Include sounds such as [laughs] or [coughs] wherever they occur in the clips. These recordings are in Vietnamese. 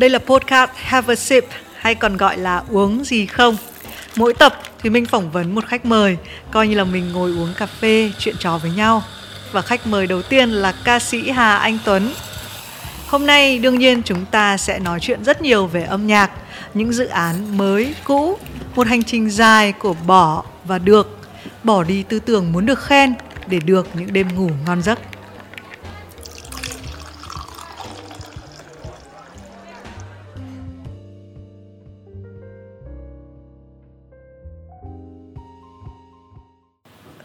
Đây là podcast Have a Sip hay còn gọi là uống gì không. Mỗi tập thì mình phỏng vấn một khách mời, coi như là mình ngồi uống cà phê, chuyện trò với nhau. Và khách mời đầu tiên là ca sĩ Hà Anh Tuấn. Hôm nay đương nhiên chúng ta sẽ nói chuyện rất nhiều về âm nhạc, những dự án mới, cũ, một hành trình dài của bỏ và được, bỏ đi tư tưởng muốn được khen để được những đêm ngủ ngon giấc.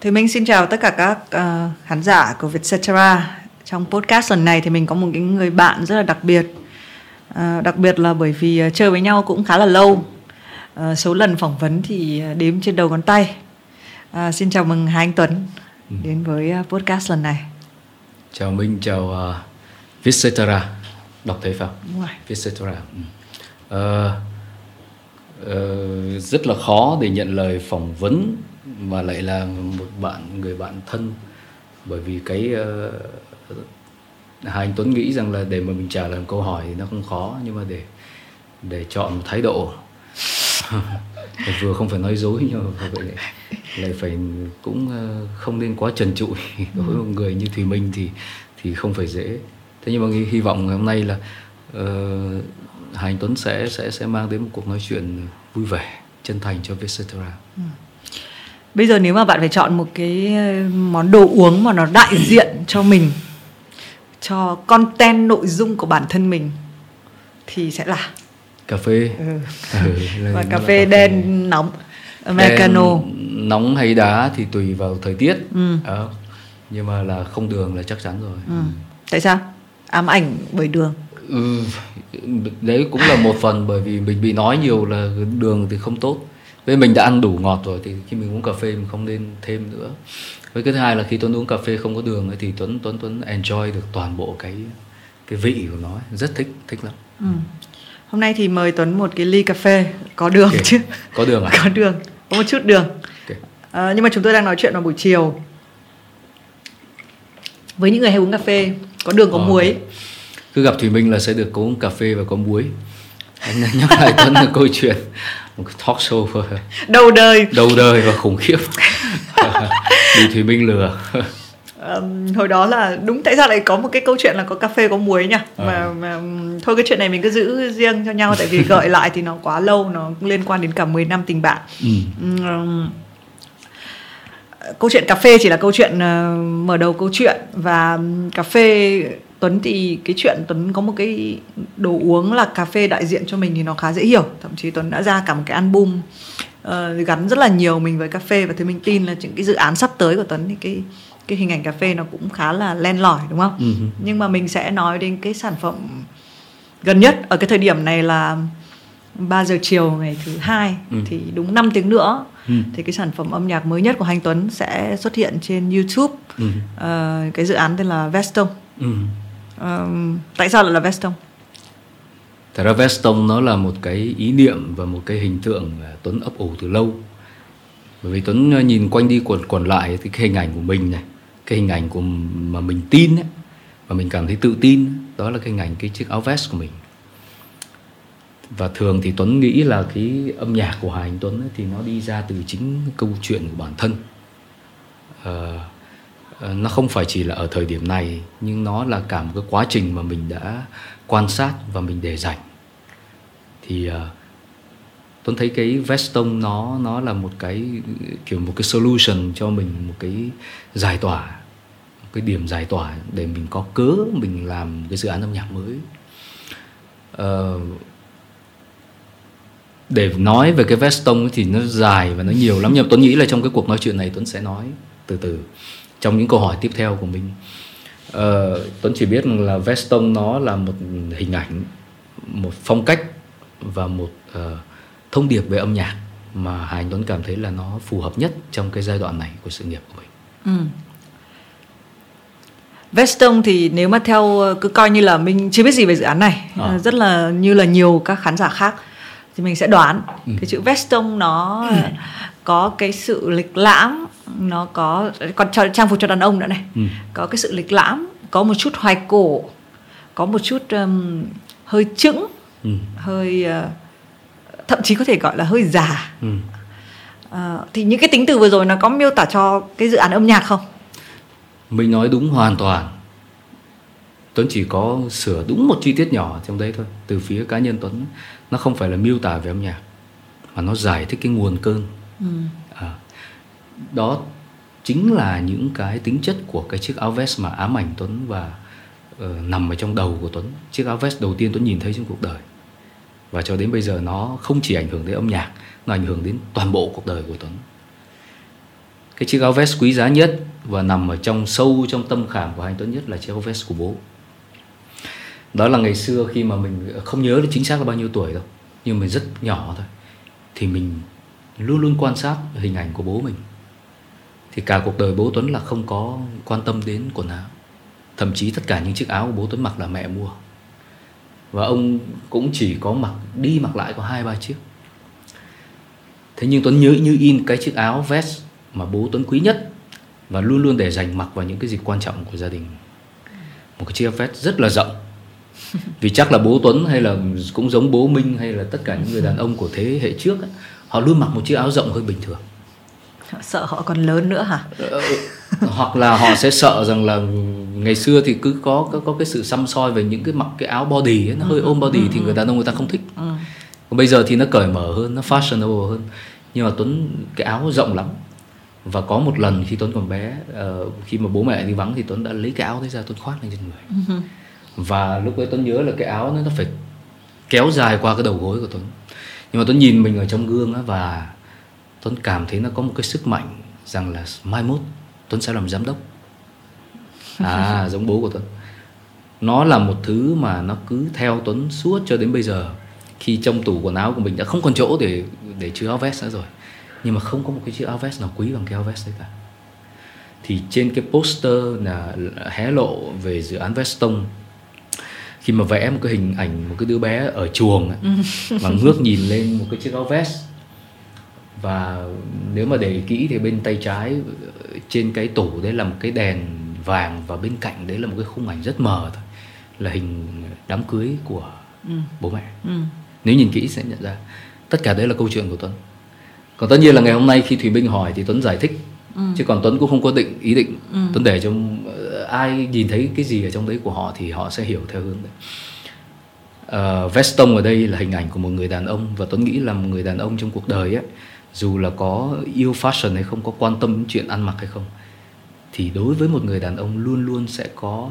Thì mình xin chào tất cả các uh, khán giả của Vietcetera. Trong podcast lần này thì mình có một cái người bạn rất là đặc biệt. Uh, đặc biệt là bởi vì uh, chơi với nhau cũng khá là lâu. Uh, số lần phỏng vấn thì đếm trên đầu ngón tay. Uh, xin chào mừng Hà Anh Tuấn ừ. đến với uh, podcast lần này. Chào Minh, chào uh, Vietcetera. Đọc thấy phải không? Đúng rồi. Vietcetera. Ừ. Uh, uh, rất là khó để nhận lời phỏng vấn mà lại là một bạn người bạn thân. Bởi vì cái ờ, uh, Hà Anh Tuấn nghĩ rằng là để mà mình trả lời một câu hỏi thì nó không khó nhưng mà để để chọn một thái độ. [laughs] Vừa không phải nói dối nhưng mà vậy lại, lại phải cũng ờ, không nên quá trần trụi [laughs] đối với một người như Thùy Minh thì thì không phải dễ. Thế nhưng mà hy vọng ngày hôm nay là uh, Hà Anh Tuấn sẽ sẽ sẽ mang đến một cuộc nói chuyện vui vẻ chân thành cho Vietcetera. Ừ. Bây giờ nếu mà bạn phải chọn một cái ờ, món đồ uống mà nó đại diện cho mình cho content nội dung của bản thân mình thì sẽ là cà phê ừ. Ừ, [laughs] và cà phê đen phê. nóng americano đen, nóng hay đá thì tùy vào thời tiết ừ. à, nhưng mà là không đường là chắc chắn rồi ừ. tại sao ám ảnh bởi đường ừ, đấy cũng là một phần bởi vì mình bị nói nhiều là đường thì không tốt. Với mình đã ăn đủ ngọt rồi thì khi mình uống cà phê mình không nên thêm nữa. Với cái thứ hai là khi tuấn uống cà phê không có đường ấy, thì tuấn tuấn tuấn enjoy được toàn bộ cái cái vị của nó rất thích thích lắm. Ừ. hôm nay thì mời tuấn một cái ly cà phê có đường okay. chứ. Có đường à? [laughs] Có đường có một chút đường. Okay. à, nhưng mà chúng tôi đang nói chuyện vào buổi chiều. Với những người hay uống cà phê có đường có ờ, muối cứ gặp thủy minh là sẽ được uống cà phê và có muối. Anh [laughs] nhắc lại tuấn là câu chuyện một cái talk show. [laughs] Đầu đời. Đầu đời và khủng khiếp. Bị thủy minh lừa. Um, hồi đó là đúng tại sao lại có một cái câu chuyện là có cà phê có muối nhỉ? À. mà, mà thôi cái chuyện này mình cứ giữ riêng cho nhau tại vì [laughs] gợi lại thì nó quá lâu nó liên quan đến cả 10 năm tình bạn. Ừ. um, câu chuyện cà phê chỉ là câu chuyện uh, mở đầu câu chuyện và cà phê Tuấn thì cái chuyện Tuấn có một cái đồ uống là cà phê đại diện cho mình thì nó khá dễ hiểu thậm chí Tuấn đã ra cả một cái album uh, gắn rất là nhiều mình với cà phê và thì mình tin là những cái dự án sắp tới của Tuấn thì cái cái hình ảnh cà phê nó cũng khá là len lỏi đúng không? Uh-huh. Nhưng mà mình sẽ nói đến cái sản phẩm gần nhất ở cái thời điểm này là 3 giờ chiều ngày thứ hai ừ. thì đúng 5 tiếng nữa ừ. thì cái sản phẩm âm nhạc mới nhất của Hành Tuấn sẽ xuất hiện trên YouTube. Ừ. Uh, cái dự án tên là Veston. Ừ. Tại sao lại là Veston? Thật ra Veston nó là một cái ý niệm và một cái hình tượng Tuấn ấp ủ từ lâu. Bởi vì Tuấn ờ, nhìn quanh đi quẩn quẩn lại thì cái hình ảnh của mình này, cái hình ảnh của mà mình tin ấy, và mình cảm thấy tự tin đó là cái hình ảnh cái chiếc áo vest của mình và thường thì Tuấn nghĩ là cái âm nhạc của Hà Anh Tuấn ấy, thì nó đi ra từ chính câu chuyện của bản thân à, Ờ, nó không phải chỉ là ở thời điểm này nhưng nó là cả một cái quá trình mà mình đã quan sát và mình để dành. Thì uh, Tuấn thấy cái Veston nó nó là một cái kiểu một cái solution cho mình một cái giải tỏa một cái điểm giải tỏa để mình có cớ mình làm cái dự án âm nhạc mới. Uh, để nói về cái veston thì nó dài và nó nhiều lắm nhưng Tuấn nghĩ là trong cái cuộc nói chuyện này Tuấn sẽ nói từ từ trong những câu hỏi tiếp theo của mình uh, Tuấn chỉ biết là veston nó là một hình ảnh một phong cách và một uh, thông điệp về âm nhạc mà Hà Anh Tuấn cảm thấy là nó phù hợp nhất trong cái giai đoạn này của sự nghiệp của mình. Ừ. Veston thì nếu mà theo cứ coi như là mình chưa biết gì về dự án này, à. rất là như là nhiều các khán giả khác thì mình sẽ đoán ừ. cái chữ veston nó ừ. có cái sự lịch lãm nó có còn trang phục cho đàn ông nữa này ừ. có cái sự lịch lãm có một chút hoài cổ có một chút um, hơi chững ừ. hơi uh, thậm chí có thể gọi là hơi già ừ. uh, thì những cái tính từ vừa rồi nó có miêu tả cho cái dự án âm nhạc không mình nói đúng hoàn toàn Tuấn chỉ có sửa đúng một chi tiết nhỏ trong đấy thôi từ phía cá nhân Tuấn nó không phải là miêu tả về âm nhạc mà nó giải thích cái nguồn cơn ừ đó chính là những cái tính chất của cái chiếc áo vest mà ám ảnh Tuấn và uh, nằm ở trong đầu của Tuấn. Chiếc áo vest đầu tiên Tuấn nhìn thấy trong cuộc đời. Và cho đến bây giờ nó không chỉ ảnh hưởng đến âm nhạc nó ảnh hưởng đến toàn bộ cuộc đời của Tuấn. Cái chiếc áo vest quý giá nhất và nằm ở trong sâu trong tâm khảm của anh Tuấn nhất là chiếc áo vest của bố. Đó là ngày xưa khi mà mình ờ, không nhớ được chính xác là bao nhiêu tuổi đâu nhưng mình rất nhỏ thôi. Thì mình luôn luôn quan sát hình ảnh của bố mình thì cả cuộc đời bố Tuấn là không có quan tâm đến quần áo. Thậm chí tất cả những chiếc áo của bố Tuấn mặc là mẹ mua. Và ông cũng chỉ có mặc đi mặc lại có hai ba chiếc. Thế nhưng Tuấn nhớ như in cái chiếc áo vest mà bố Tuấn quý nhất và luôn luôn để dành mặc vào những cái dịp quan trọng của gia đình. Một cái chiếc vest rất là rộng. [laughs] Vì chắc là bố Tuấn hay là cũng giống bố Minh hay là tất cả những người đàn ông của thế hệ trước ấy, họ luôn mặc một chiếc áo rộng hơn bình thường [laughs] sợ họ còn lớn nữa hả? Ờ, hoặc là họ sẽ sợ rằng là ngày xưa thì cứ có có, có cái sự xăm soi về những cái mặc cái áo body ấy, nó hơi ôm body thì người đàn ông người ta không thích. Còn bây giờ thì nó cởi mở hơn nó fashionable hơn. Nhưng mà Tuấn cái áo rộng lắm. Và có một lần khi Tuấn còn bé uh, khi mà bố mẹ đi vắng thì Tuấn đã lấy cái áo đấy ra Tuấn khoác lên trên người. Và lúc đấy Tuấn nhớ là cái áo nó phải kéo dài qua cái đầu gối của Tuấn. Nhưng mà Tuấn nhìn mình ở trong gương á và Tuấn cảm thấy nó có một cái sức mạnh rằng là mai mốt Tuấn sẽ làm giám đốc. À [laughs] giống bố của Tuấn. Nó là một thứ mà nó cứ theo Tuấn suốt cho đến bây giờ. Khi trong tủ quần áo của mình đã không còn chỗ để để chứa áo vest nữa rồi. Nhưng mà không có một cái chiếc áo vest nào quý bằng cái áo vest đấy cả. Thì trên cái poster là hé lộ về dự án Veston khi mà vẽ một cái hình ảnh một cái đứa bé ở chuồng ấy, và ngước nhìn lên một cái chiếc áo vest và nếu mà để kỹ thì bên tay trái trên cái tủ đấy là một cái đèn vàng và bên cạnh đấy là một cái khung ảnh rất mờ thôi là hình đám cưới của ừ. bố mẹ ừ. nếu nhìn kỹ sẽ nhận ra tất cả đấy là câu chuyện của tuấn còn tất nhiên là ngày hôm nay khi thủy minh hỏi thì tuấn giải thích ừ. chứ còn tuấn cũng không có định ý định ừ. tuấn để cho ờ, ai nhìn thấy cái gì ở trong đấy của họ thì họ sẽ hiểu theo hướng đấy uh, Veston ở đây là hình ảnh của một người đàn ông và Tuấn nghĩ là một người đàn ông trong cuộc đời ấy dù là có yêu fashion hay không có quan tâm đến chuyện ăn mặc hay không thì đối với một người đàn ông luôn luôn sẽ có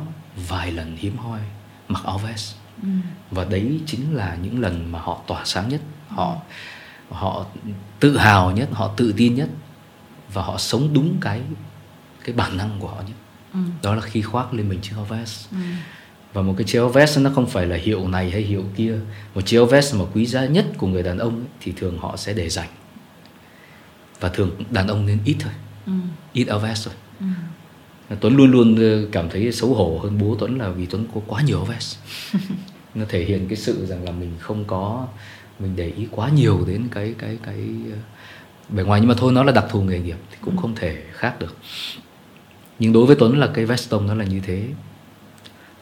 vài lần hiếm hoi mặc áo vest ừ. và đấy chính là những lần mà họ tỏa sáng nhất họ họ tự hào nhất họ tự tin nhất và họ sống đúng cái cái bản năng của họ nhất ừ. đó là khi khoác lên mình chiếc áo vest ừ. và một cái chiếc áo vest nó không phải là hiệu này hay hiệu kia một chiếc áo vest mà quý giá nhất của người đàn ông ấy, thì thường họ sẽ để dành và thường đàn ông nên ít thôi ừ. ít áo vest thôi ừ. Tuấn luôn luôn ờ, cảm thấy xấu hổ hơn bố Tuấn là vì Tuấn có quá nhiều áo vest [laughs] nó thể hiện cái sự rằng là mình không có mình để ý quá nhiều đến cái cái cái ờ, bề ngoài nhưng mà thôi nó là đặc thù nghề nghiệp thì cũng ừ. không thể khác được nhưng đối với Tuấn là cái veston nó là như thế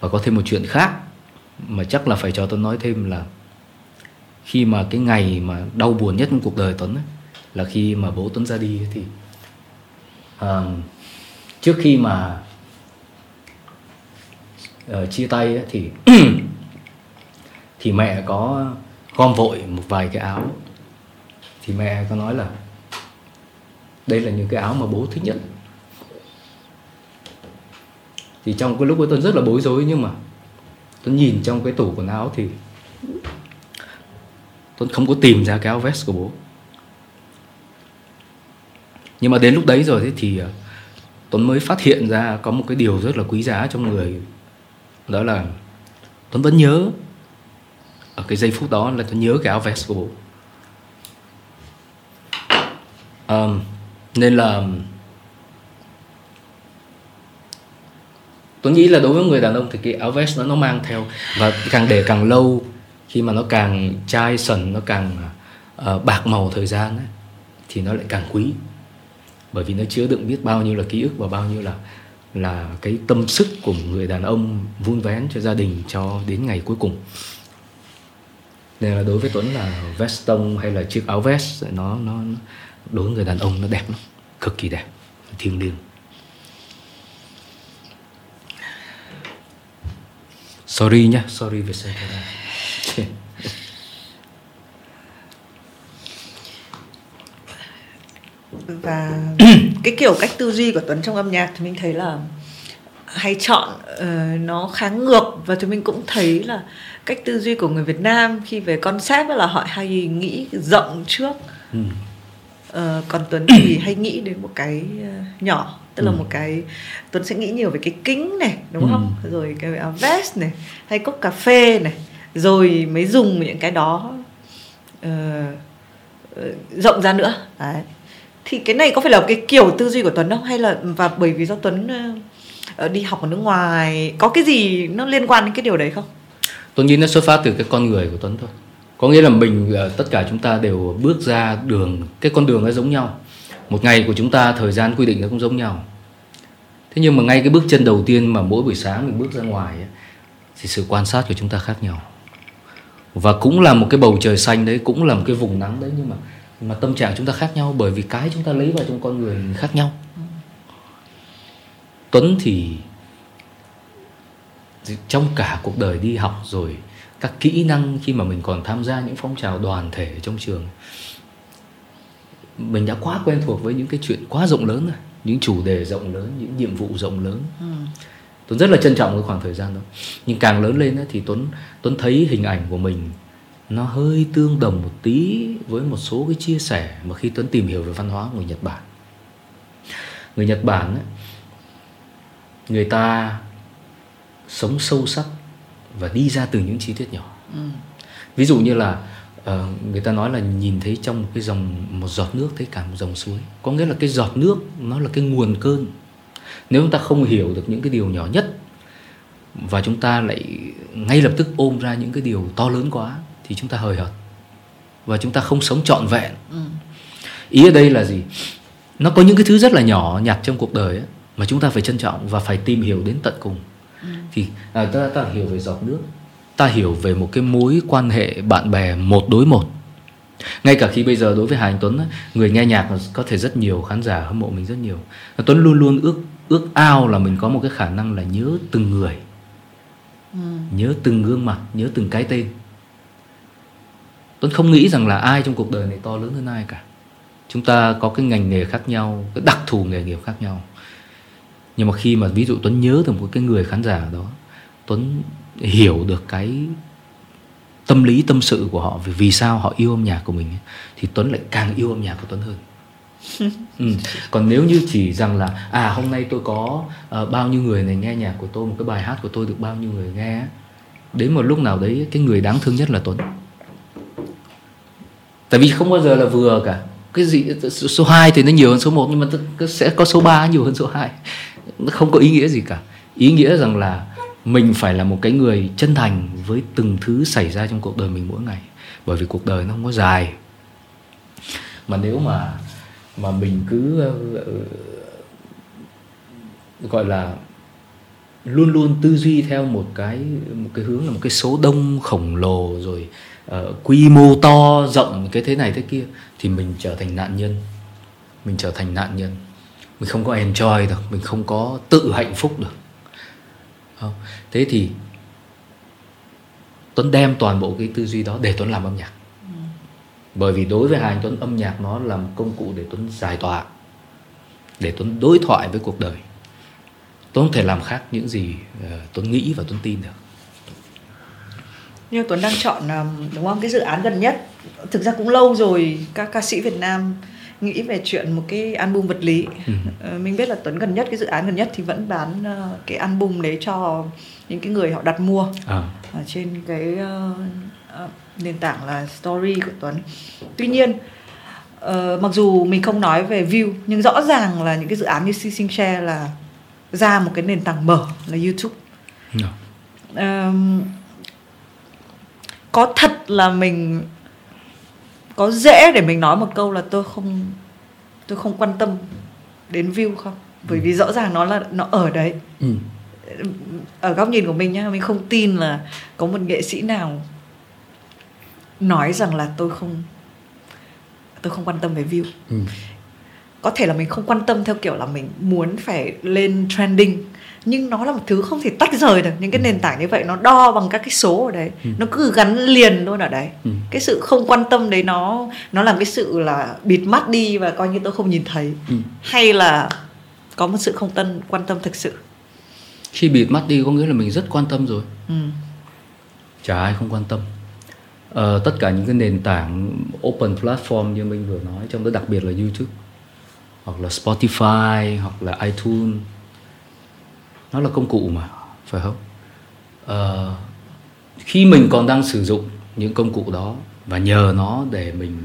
và có thêm một chuyện khác mà chắc là phải cho Tuấn nói thêm là khi mà cái ngày mà đau buồn nhất trong cuộc đời Tuấn ấy, là khi mà bố Tuấn ra đi thì uh, trước khi mà uh, chia tay ấy, thì [clears throat] thì mẹ có gom vội một vài cái áo. Thì mẹ có nói là đây là những cái áo mà bố thích nhất. Thì trong cái lúc ấy tuấn rất là bối rối nhưng mà tuấn nhìn trong cái tủ quần áo thì tuấn không có tìm ra cái áo vest của bố nhưng mà đến lúc đấy rồi thì ờ, Tuấn mới phát hiện ra có một cái điều rất là quý giá trong người. Đó là Tuấn vẫn nhớ ở cái giây phút đó là Tuấn nhớ cái áo vest của bố. À, nên là Tuấn nghĩ là đối với người đàn ông thì cái áo vest nó nó mang theo và càng để càng lâu khi mà nó càng chai sần nó càng uh, bạc màu thời gian ấy, thì nó lại càng quý bởi vì nó chứa đựng biết bao nhiêu là ký ức và bao nhiêu là là cái tâm sức của người đàn ông vun vén cho gia đình cho đến ngày cuối cùng. Nên là đối với Tuấn là vest tông hay là chiếc áo vest, nó nó đối với người đàn ông nó đẹp lắm, cực kỳ đẹp, thiêng liêng. Sorry nhá, sorry về xe và [coughs] cái kiểu cách tư duy của Tuấn trong âm nhạc thì mình thấy là hay chọn uh, nó khá ngược và thì mình cũng thấy là cách tư duy của người Việt Nam khi về concept là họ hay nghĩ rộng trước ừ. uh, còn Tuấn thì [coughs] hay nghĩ đến một cái uh, nhỏ tức ừ. là một cái Tuấn sẽ nghĩ nhiều về cái kính này đúng ừ. không rồi cái áo vest này hay cốc cà phê này rồi mới dùng những cái đó uh, rộng ra nữa đấy thì cái này có phải là cái kiểu tư duy của Tuấn không hay là và bởi vì do Tuấn ờ, ờ, đi học ở nước ngoài có cái gì nó liên quan đến cái điều đấy không? Tôi nghĩ nó xuất phát từ cái con người của Tuấn thôi. Có nghĩa là mình ờ, tất cả chúng ta đều bước ra đường cái con đường nó giống nhau. Một ngày của chúng ta thời gian quy định nó cũng giống nhau. Thế nhưng mà ngay cái bước chân đầu tiên mà mỗi buổi sáng mình bước ra ngoài ấy, thì sự quan sát của chúng ta khác nhau. Và cũng là một cái bầu trời xanh đấy, cũng là một cái vùng nắng đấy nhưng mà mà tâm trạng chúng ta khác nhau bởi vì cái chúng ta lấy vào trong con người khác nhau tuấn thì trong cả cuộc đời đi học rồi, các kỹ năng khi mà mình còn tham gia những phong trào đoàn thể trong trường, mình đã quá quen thuộc với những cái chuyện quá rộng lớn rồi, những chủ đề rộng lớn, những nhiệm vụ rộng lớn ừ. tuấn rất là trân trọng cái khoảng thời gian đó nhưng càng lớn lên thì tuấn tuấn thấy hình ảnh của mình nó hơi tương đồng một tí với một số cái chia sẻ mà khi Tuấn tìm hiểu về văn hóa người Nhật Bản. Người Nhật Bản ấy, người ta sống sâu sắc và đi ra từ những chi tiết nhỏ. Ừ. Ví dụ như là uh, người ta nói là nhìn thấy trong một cái dòng một giọt nước thấy cả một dòng suối. Có nghĩa là cái giọt nước nó là cái nguồn cơn. Nếu chúng ta không hiểu được những cái điều nhỏ nhất và chúng ta lại ngay lập tức ôm ra những cái điều to lớn quá thì chúng ta hời hợt. Và chúng ta không sống trọn vẹn. Ừ. ý ở đây là gì? Nó có những cái thứ rất là nhỏ nhặt trong cuộc đời ấy, mà chúng ta phải trân trọng và phải tìm hiểu đến tận cùng. Ừ. thì à, ta, ta hiểu về giọt nước. Ta hiểu về một cái mối quan hệ bạn bè một đối một. Ngay cả khi bây giờ đối với Hà Anh Tuấn người nghe nhạc có thể rất nhiều khán giả hâm mộ mình rất nhiều. Tuấn luôn luôn ước ước ao là mình có một cái khả năng là nhớ từng người. Ừ. nhớ từng gương mặt nhớ từng cái tên Tuấn không nghĩ rằng là ai trong cuộc đời này to lớn hơn ai cả. Chúng ta có cái ngành nghề khác nhau cái đặc thù nghề nghiệp khác nhau. Nhưng mà khi mà ví dụ Tuấn nhớ được một cái người khán giả đó Tuấn hiểu được cái tâm lý tâm sự của họ vì vì sao họ yêu âm nhạc của mình thì Tuấn lại càng yêu âm nhạc của Tuấn hơn. [laughs] Ừ. còn nếu như chỉ rằng là à hôm nay tôi có uh, bao nhiêu người này nghe nhạc của tôi một cái bài hát của tôi được bao nhiêu người nghe đến một lúc nào đấy cái người đáng thương nhất là Tuấn tại vì không bao giờ là vừa cả. Cái gì, số 2 thì nó nhiều hơn số 1 nhưng mà sẽ có số 3 nhiều hơn số 2 nó không có ý nghĩa gì cả. Ý nghĩa rằng là mình phải là một cái người chân thành với từng thứ xảy ra trong cuộc đời mình mỗi ngày. Bởi vì cuộc đời nó không có dài. Mà nếu mà mà mình cứ ờ, ờ, gọi là luôn luôn tư duy theo một cái một cái hướng là một cái số đông khổng lồ rồi uh, quy mô to rộng cái thế này thế kia thì mình trở thành nạn nhân. Mình trở thành nạn nhân. Mình không có enjoy được mình không có tự hạnh phúc được. Không? thế thì Tuấn đem toàn bộ cái tư duy đó để Tuấn làm âm nhạc. Ừ. bởi vì đối với Hà Anh Tuấn âm nhạc nó là một công cụ để Tuấn giải tỏa để Tuấn đối thoại với cuộc đời. Tuấn không thể làm khác những gì uh, Tuấn nghĩ và Tuấn tin được như Tuấn đang chọn đúng không cái dự án gần nhất thực ra cũng lâu rồi các ca sĩ Việt Nam nghĩ về chuyện một cái album vật lý ừ. Ờ, mình biết là Tuấn gần nhất cái dự án gần nhất thì vẫn bán ờ, cái album đấy cho những cái người họ đặt mua à. ở trên cái uh, nền tảng là story của Tuấn tuy nhiên uh, mặc dù mình không nói về view nhưng rõ ràng là những cái dự án như Sing Share là ra một cái nền tảng mở là YouTube no. uh, có thật là mình có dễ để mình nói một câu là tôi không tôi không quan tâm đến view không bởi vì rõ ràng nó là nó ở đấy ừ. ở góc nhìn của mình nhá mình không tin là có một nghệ sĩ nào nói rằng là tôi không tôi không quan tâm về view ừ. có thể là mình không quan tâm theo kiểu là mình muốn phải lên trending nhưng nó là một thứ không thể tách rời được những cái ừ. nền tảng như vậy nó đo bằng các cái số ở đấy ừ. nó cứ gắn liền luôn ở đấy ừ. cái sự không quan tâm đấy nó nó làm cái sự là bịt mắt đi và coi như tôi không nhìn thấy ừ. hay là có một sự không tân quan tâm thực sự khi bịt mắt đi có nghĩa là mình rất quan tâm rồi ừ. chả ai không quan tâm ờ, tất cả những cái nền tảng open platform như mình vừa nói trong đó đặc biệt là youtube hoặc là spotify hoặc là itunes nó là công cụ mà phải không ờ, khi mình còn đang sử dụng những công cụ đó và nhờ nó để mình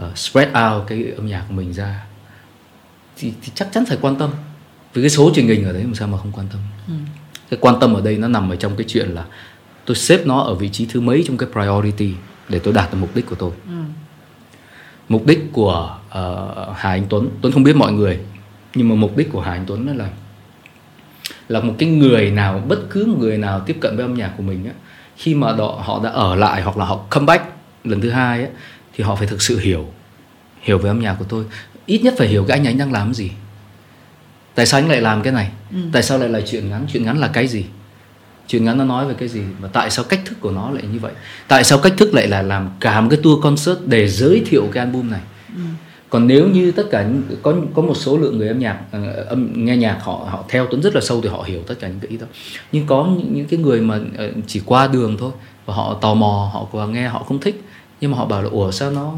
uh, spread out cái âm nhạc của mình ra thì, thì chắc chắn phải quan tâm vì cái số truyền hình ở đấy làm sao mà không quan tâm ừ. cái quan tâm ở đây nó nằm ở trong cái chuyện là tôi xếp nó ở vị trí thứ mấy trong cái priority để tôi đạt được mục đích của tôi ừ. mục đích của uh, Hà Anh Tuấn Tuấn không biết mọi người nhưng mà mục đích của Hà Anh Tuấn là là một cái người nào bất cứ một người nào tiếp cận với âm nhạc của mình á khi mà đó, họ đã ở lại hoặc là họ come back lần thứ hai á thì họ phải thực sự hiểu hiểu về âm nhạc của tôi. Ít nhất phải hiểu cái anh ấy đang làm gì. Tại sao anh lại làm cái này? Ừ. tại sao lại là chuyện ngắn? Chuyện ngắn là cái gì? Chuyện ngắn nó nói về cái gì? Và tại sao cách thức của nó lại như vậy? Tại sao cách thức lại là làm cả một cái tour concert để giới thiệu cái album này còn nếu như tất cả có có một số lượng người âm nhạc uh, âm nghe nhạc họ họ theo tuấn rất là sâu thì họ hiểu tất cả những cái ý đó. Nhưng có những, những cái người mà uh, chỉ qua đường thôi và họ tò mò họ qua nghe họ không thích nhưng mà họ bảo là ủa sao nó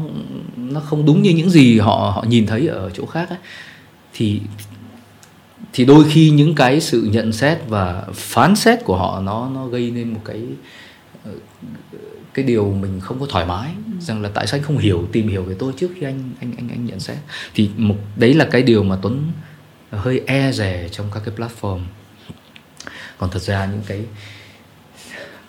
nó không đúng như những gì họ họ nhìn thấy ở chỗ khác ấy? Thì thì đôi khi những cái sự nhận xét và phán xét của họ nó nó gây nên một cái ờ, cái điều mình không có thoải mái rằng là tại sao anh không hiểu tìm hiểu về tôi trước khi anh anh anh anh nhận xét thì một đấy là cái điều mà Tuấn hơi e rè trong các cái platform còn thật ra những cái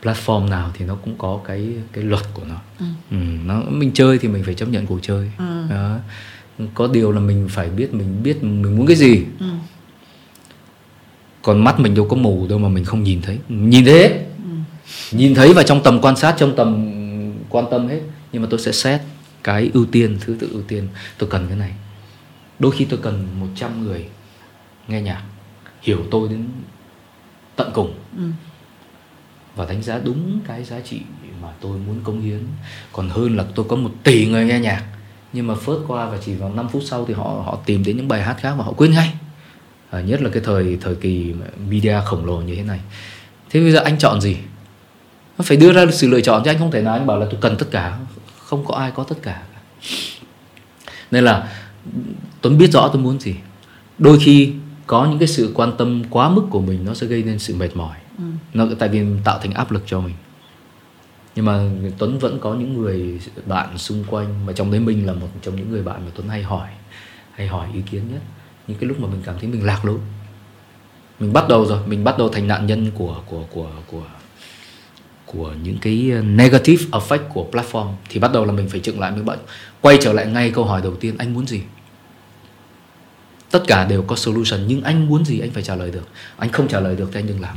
platform nào thì nó cũng có cái cái luật của nó ừ. Ừ, nó mình chơi thì mình phải chấp nhận cuộc chơi ừ. đó. có điều là mình phải biết mình biết mình muốn cái gì ừ còn mắt mình đâu có mù đâu mà mình không nhìn thấy nhìn thấy hết. Nhìn thấy và trong tầm quan sát trong tầm quan tâm hết. Nhưng mà tôi sẽ xét cái ưu tiên thứ tự ưu tiên tôi cần cái này. Đôi khi tôi cần 100 người nghe nhạc hiểu tôi đến tận cùng. Ừ. và đánh giá đúng cái giá trị mà tôi muốn cống hiến. Còn hơn là tôi có một tỷ người nghe nhạc nhưng mà phớt qua và chỉ vào 5 phút sau thì họ họ tìm đến những bài hát khác và họ quên ngay. À, nhất là cái thời thời kỳ media khổng lồ như thế này. Thế bây giờ anh chọn gì nó phải đưa ra sự lựa chọn chứ anh không thể nào anh bảo là tôi cần tất cả. Không có ai có tất cả. Nên là tuấn biết rõ tôi muốn gì. Đôi khi có những cái sự quan tâm quá mức của mình nó sẽ gây nên sự mệt mỏi. Ừ. nó tại vì tạo thành áp lực cho mình. Nhưng mà tuấn vẫn có những người bạn xung quanh mà trong đấy mình là một trong những người bạn mà tuấn hay hỏi hay hỏi ý kiến nhất. Những cái lúc mà mình cảm thấy mình lạc lối. Mình bắt đầu rồi mình bắt đầu thành nạn nhân của của của của của những cái negative effect của platform thì bắt đầu là mình phải chừng lại mình bệnh quay trở lại ngay câu hỏi đầu tiên anh muốn gì? Tất cả đều có solution nhưng anh muốn gì anh phải trả lời được. Anh không trả lời được thì anh đừng làm.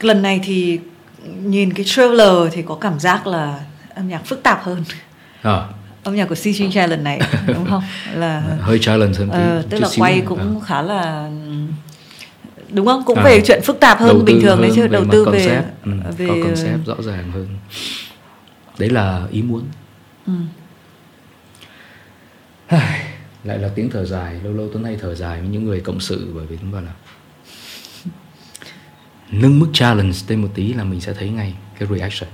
Lần này thì nhìn cái trailer thì có cảm giác là âm nhạc phức tạp hơn. À âm nhạc của CG lần này đúng không? [laughs] Là hơi challenge hơn uh, tức là quay cũng à. khá là đúng không? Cũng à, về chuyện phức tạp hơn bình thường đấy chứ đầu tư concept, về ừ, về có concept rõ ràng hơn. Đấy là ý muốn. Ừ. lại là tiếng thở dài. Lâu lâu tuấn hay thở dài với những người cộng sự bởi vì chúng ta là nâng mức challenge lên một tí là mình sẽ thấy ngay cái reaction.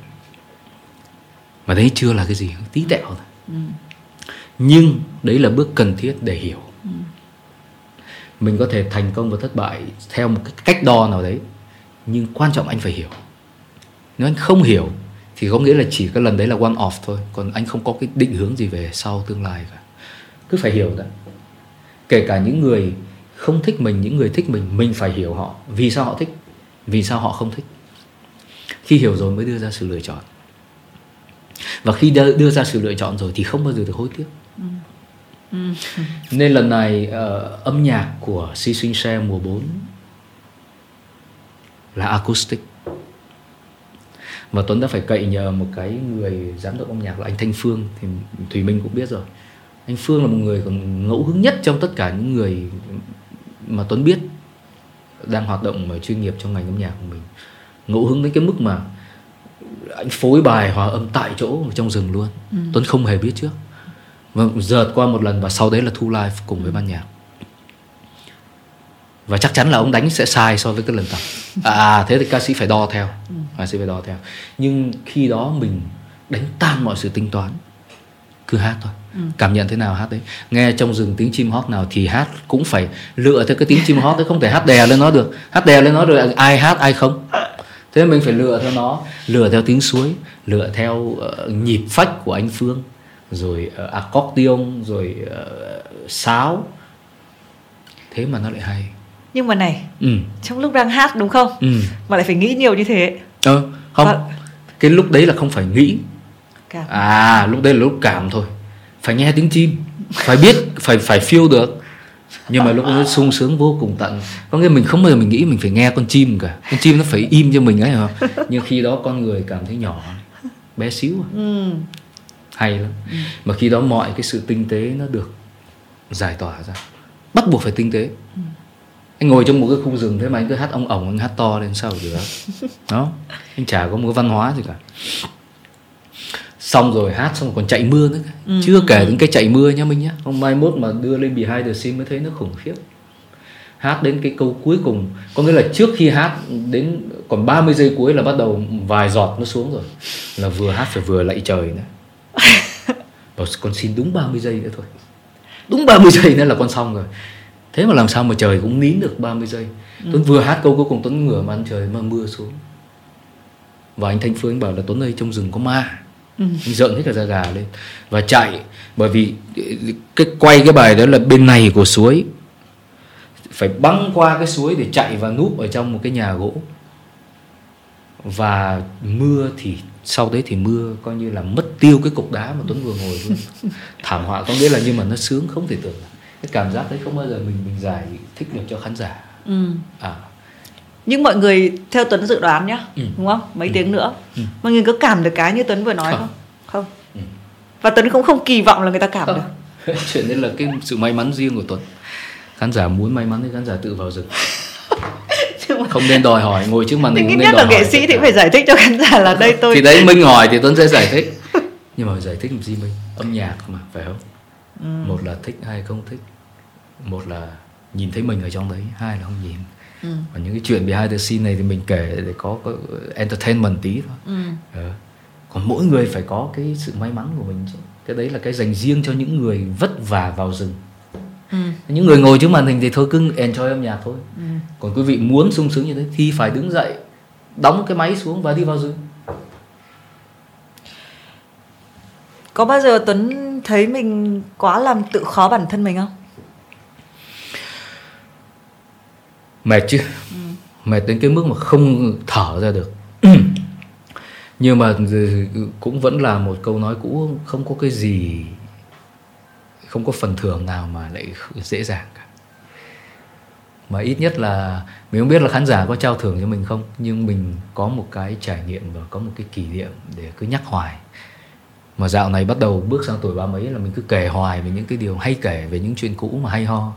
Mà đấy chưa là cái gì tí tẹo thôi. Nhưng đấy là bước cần thiết để hiểu. ừ mình có thể thành công và thất bại theo một cái cách đo nào đấy. Nhưng quan trọng anh phải hiểu. Nếu anh không hiểu thì có nghĩa là chỉ cái lần đấy là one off thôi. Còn anh không có cái định hướng gì về sau tương lai cả. Cứ phải hiểu đã. Kể cả những người không thích mình những người thích mình mình phải hiểu họ. Vì sao họ thích? Vì sao họ không thích? Khi hiểu rồi mới đưa ra sự lựa chọn. Và khi đưa, ra sự lựa chọn rồi thì không bao giờ được hối tiếc nên lần này uh, âm nhạc của Si Sinh Xe mùa 4 là acoustic. Và Tuấn đã phải cậy nhờ một cái người giám đốc âm nhạc là anh Thanh Phương thì Thùy Minh cũng biết rồi. Anh Phương là một người còn ngẫu hứng nhất trong tất cả những người mà Tuấn biết đang hoạt động ở chuyên nghiệp trong ngành âm nhạc của mình. Ngẫu hứng đến cái mức mà anh phối bài hòa âm tại chỗ trong rừng luôn. Ừ. Tuấn không hề biết trước và dợt qua một lần và sau đấy là thu live cùng với ban nhạc. Và chắc chắn là ông đánh sẽ sai so với cái lần tập. À thế thì ca sĩ phải đo theo. Ca sĩ phải đo theo. Nhưng khi đó mình đánh tan mọi sự tính toán cứ hát thôi. Ừ. cảm nhận thế nào hát đấy? Nghe trong rừng tiếng chim hót nào thì hát cũng phải lựa theo cái tiếng chim hót đấy không thể hát đè lên nó được. Hát đè lên nó rồi ai hát ai không? Thế mình phải lựa theo nó lựa theo tiếng suối lựa theo uh, nhịp phách của anh phương rồi uh, accordion rồi uh, sáo. Thế mà nó lại hay. Nhưng mà này ừ. trong lúc đang hát đúng không? Ừ. mà lại phải nghĩ nhiều như thế. Ờ không. Và... cái lúc đấy là không phải nghĩ. Cảm. à lúc đấy là lúc cảm thôi. Phải nghe tiếng chim. Phải biết phải phải feel được. Nhưng mà lúc nó sung sướng vô cùng tận. Có nghĩa mình không bao giờ mình nghĩ mình phải nghe con chim cả. Con chim nó phải im cho mình ấy không nhưng khi đó con người cảm thấy nhỏ bé xíu à. ừ. Hay lắm. Ừ. mà khi đó mọi cái sự tinh tế nó được giải tỏa ra. Bắt buộc phải tinh tế. Ừ. Anh ngồi trong một cái khu rừng thế mà anh cứ hát ông ổng anh hát to lên sao được [laughs] đó. Anh chả có một cái văn hóa gì cả. Xong rồi hát xong còn chạy mưa nữa. Ừ. chưa kể đến cái chạy mưa nha mình nhá. Hôm mai mốt mà đưa lên behind the scene mới thấy nó khủng khiếp. Hát đến cái câu cuối cùng. Có nghĩa là trước khi hát đến còn 30 giây cuối là bắt đầu vài giọt nó xuống rồi. Là vừa hát phải vừa lạy trời nữa Bảo con xin đúng 30 giây nữa thôi. Đúng 30 giây nữa là con xong rồi. Thế mà làm sao mà trời cũng nín được 30 giây? Ừ. Tuấn vừa hát câu cuối cùng Tuấn ngửa mà ăn trời mà mưa xuống. Và anh Thanh Phương anh bảo là Tuấn ơi trong rừng có ma. Ừ. anh giận hết cả da gà lên. Và chạy bởi vì cái quay cái bài đó là bên này của suối. Phải băng qua cái suối để chạy và núp ở trong một cái nhà gỗ. Và mưa thì sau đấy thì mưa coi như là mất tiêu cái cục đá mà Tuấn vừa ngồi luôn [laughs] thảm họa có nghĩa là nhưng mà nó sướng không thể tưởng cái cảm giác đấy không bao giờ mình mình giải thích được cho khán giả ừ. à nhưng mọi người theo Tuấn dự đoán nhá ừ. đúng không mấy ừ. tiếng nữa ừ. mọi người có cảm được cái như Tuấn vừa nói không không, không. Ừ. và Tuấn cũng không kỳ vọng là người ta cảm không. được [laughs] chuyện đấy là cái sự may mắn riêng của Tuấn khán giả muốn may mắn thì khán giả tự vào rừng [laughs] không nên đòi hỏi ngồi trước màn hình nên đòi là nghệ sĩ thì phải giải thích cho khán giả là đây tôi thì đấy minh hỏi thì tuấn sẽ giải thích. [laughs] Nhưng mà giải thích làm gì minh? Âm nhạc mà phải không? Ừ. một là thích hay không thích. Một là nhìn thấy mình ở trong đấy hai là không nhìn. Ừ. và những cái chuyện behind the scene này thì mình kể để có, có entertainment tí thôi. Ừ. ừ. còn mỗi người phải có cái sự may mắn của mình chứ. Cái đấy là cái dành riêng cho những người vất vả vào rừng ừ. những người ngồi trước màn hình thì thôi cứ enjoy âm nhạc thôi ừ. còn quý vị muốn sung sướng như thế thì phải đứng dậy đóng cái máy xuống và đi vào rừng có bao giờ tuấn thấy mình quá làm tự khó bản thân mình không mệt chứ ừ. mệt đến cái mức mà không thở ra được [clears throat] nhưng mà cũng vẫn là một câu nói cũ không có cái gì không có phần thưởng nào mà lại dễ dàng cả. Mà ít nhất là mình không biết là khán giả có trao thưởng cho mình không nhưng mình có một cái trải nghiệm và có một cái kỷ niệm để cứ nhắc hoài. Mà dạo này bắt đầu bước sang tuổi ba mấy là mình cứ kể hoài về những cái điều hay kể về những chuyện cũ mà hay ho.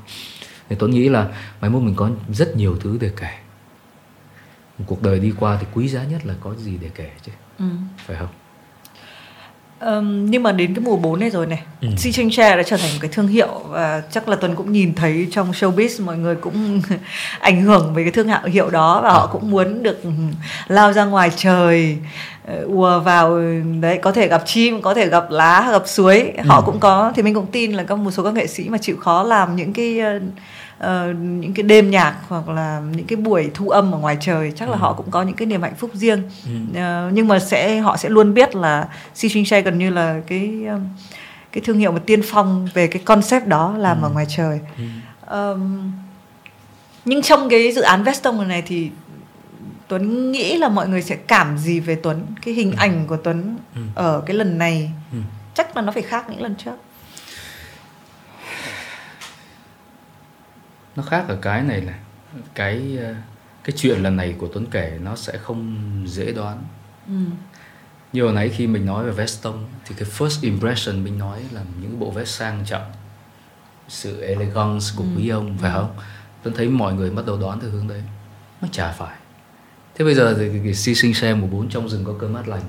Thì tôi nghĩ là mai mốt mình có rất nhiều thứ để kể. Cuộc đời đi qua thì quý giá nhất là có gì để kể chứ. Ừ. phải không Um, nhưng mà đến cái mùa 4 này rồi này ừ. Si Chanh Tre đã trở thành một cái thương hiệu và chắc là Tuấn cũng nhìn thấy trong showbiz mọi người cũng [laughs] ảnh hưởng về cái thương hiệu đó và à. họ cũng muốn được lao ra ngoài trời ờ, ùa vào đấy có thể gặp chim có thể gặp lá gặp suối họ ừ. cũng có thì mình cũng tin là có một số các nghệ sĩ mà chịu khó làm những cái uh, uh, những cái đêm nhạc hoặc là những cái buổi thu âm ở ngoài trời chắc là ừ. họ cũng có những cái niềm hạnh phúc riêng ừ. uh, nhưng mà sẽ họ sẽ luôn biết là Si Ching Shay gần như là cái um, cái thương hiệu mà tiên phong về cái concept đó làm ừ. ở ngoài trời ừ. um, nhưng trong cái dự án Veston này thì Tuấn nghĩ là mọi người sẽ cảm gì về Tuấn cái hình ừ. ảnh của Tuấn ừ. ở cái lần này ừ. chắc là nó phải khác những lần trước nó khác ở cái này là cái ờ, cái chuyện lần này của Tuấn kể nó sẽ không dễ đoán. Ừ. như hồi nãy khi mình nói về vest tông thì cái first impression mình nói là những bộ vest sang trọng sự elegance của ừ. quý ông phải không? Tôi thấy mọi người bắt đầu đoán theo hướng đấy. Nó chả phải. Thế bây giờ thì cái si sinh xe 14 trong rừng có cơm mát lành.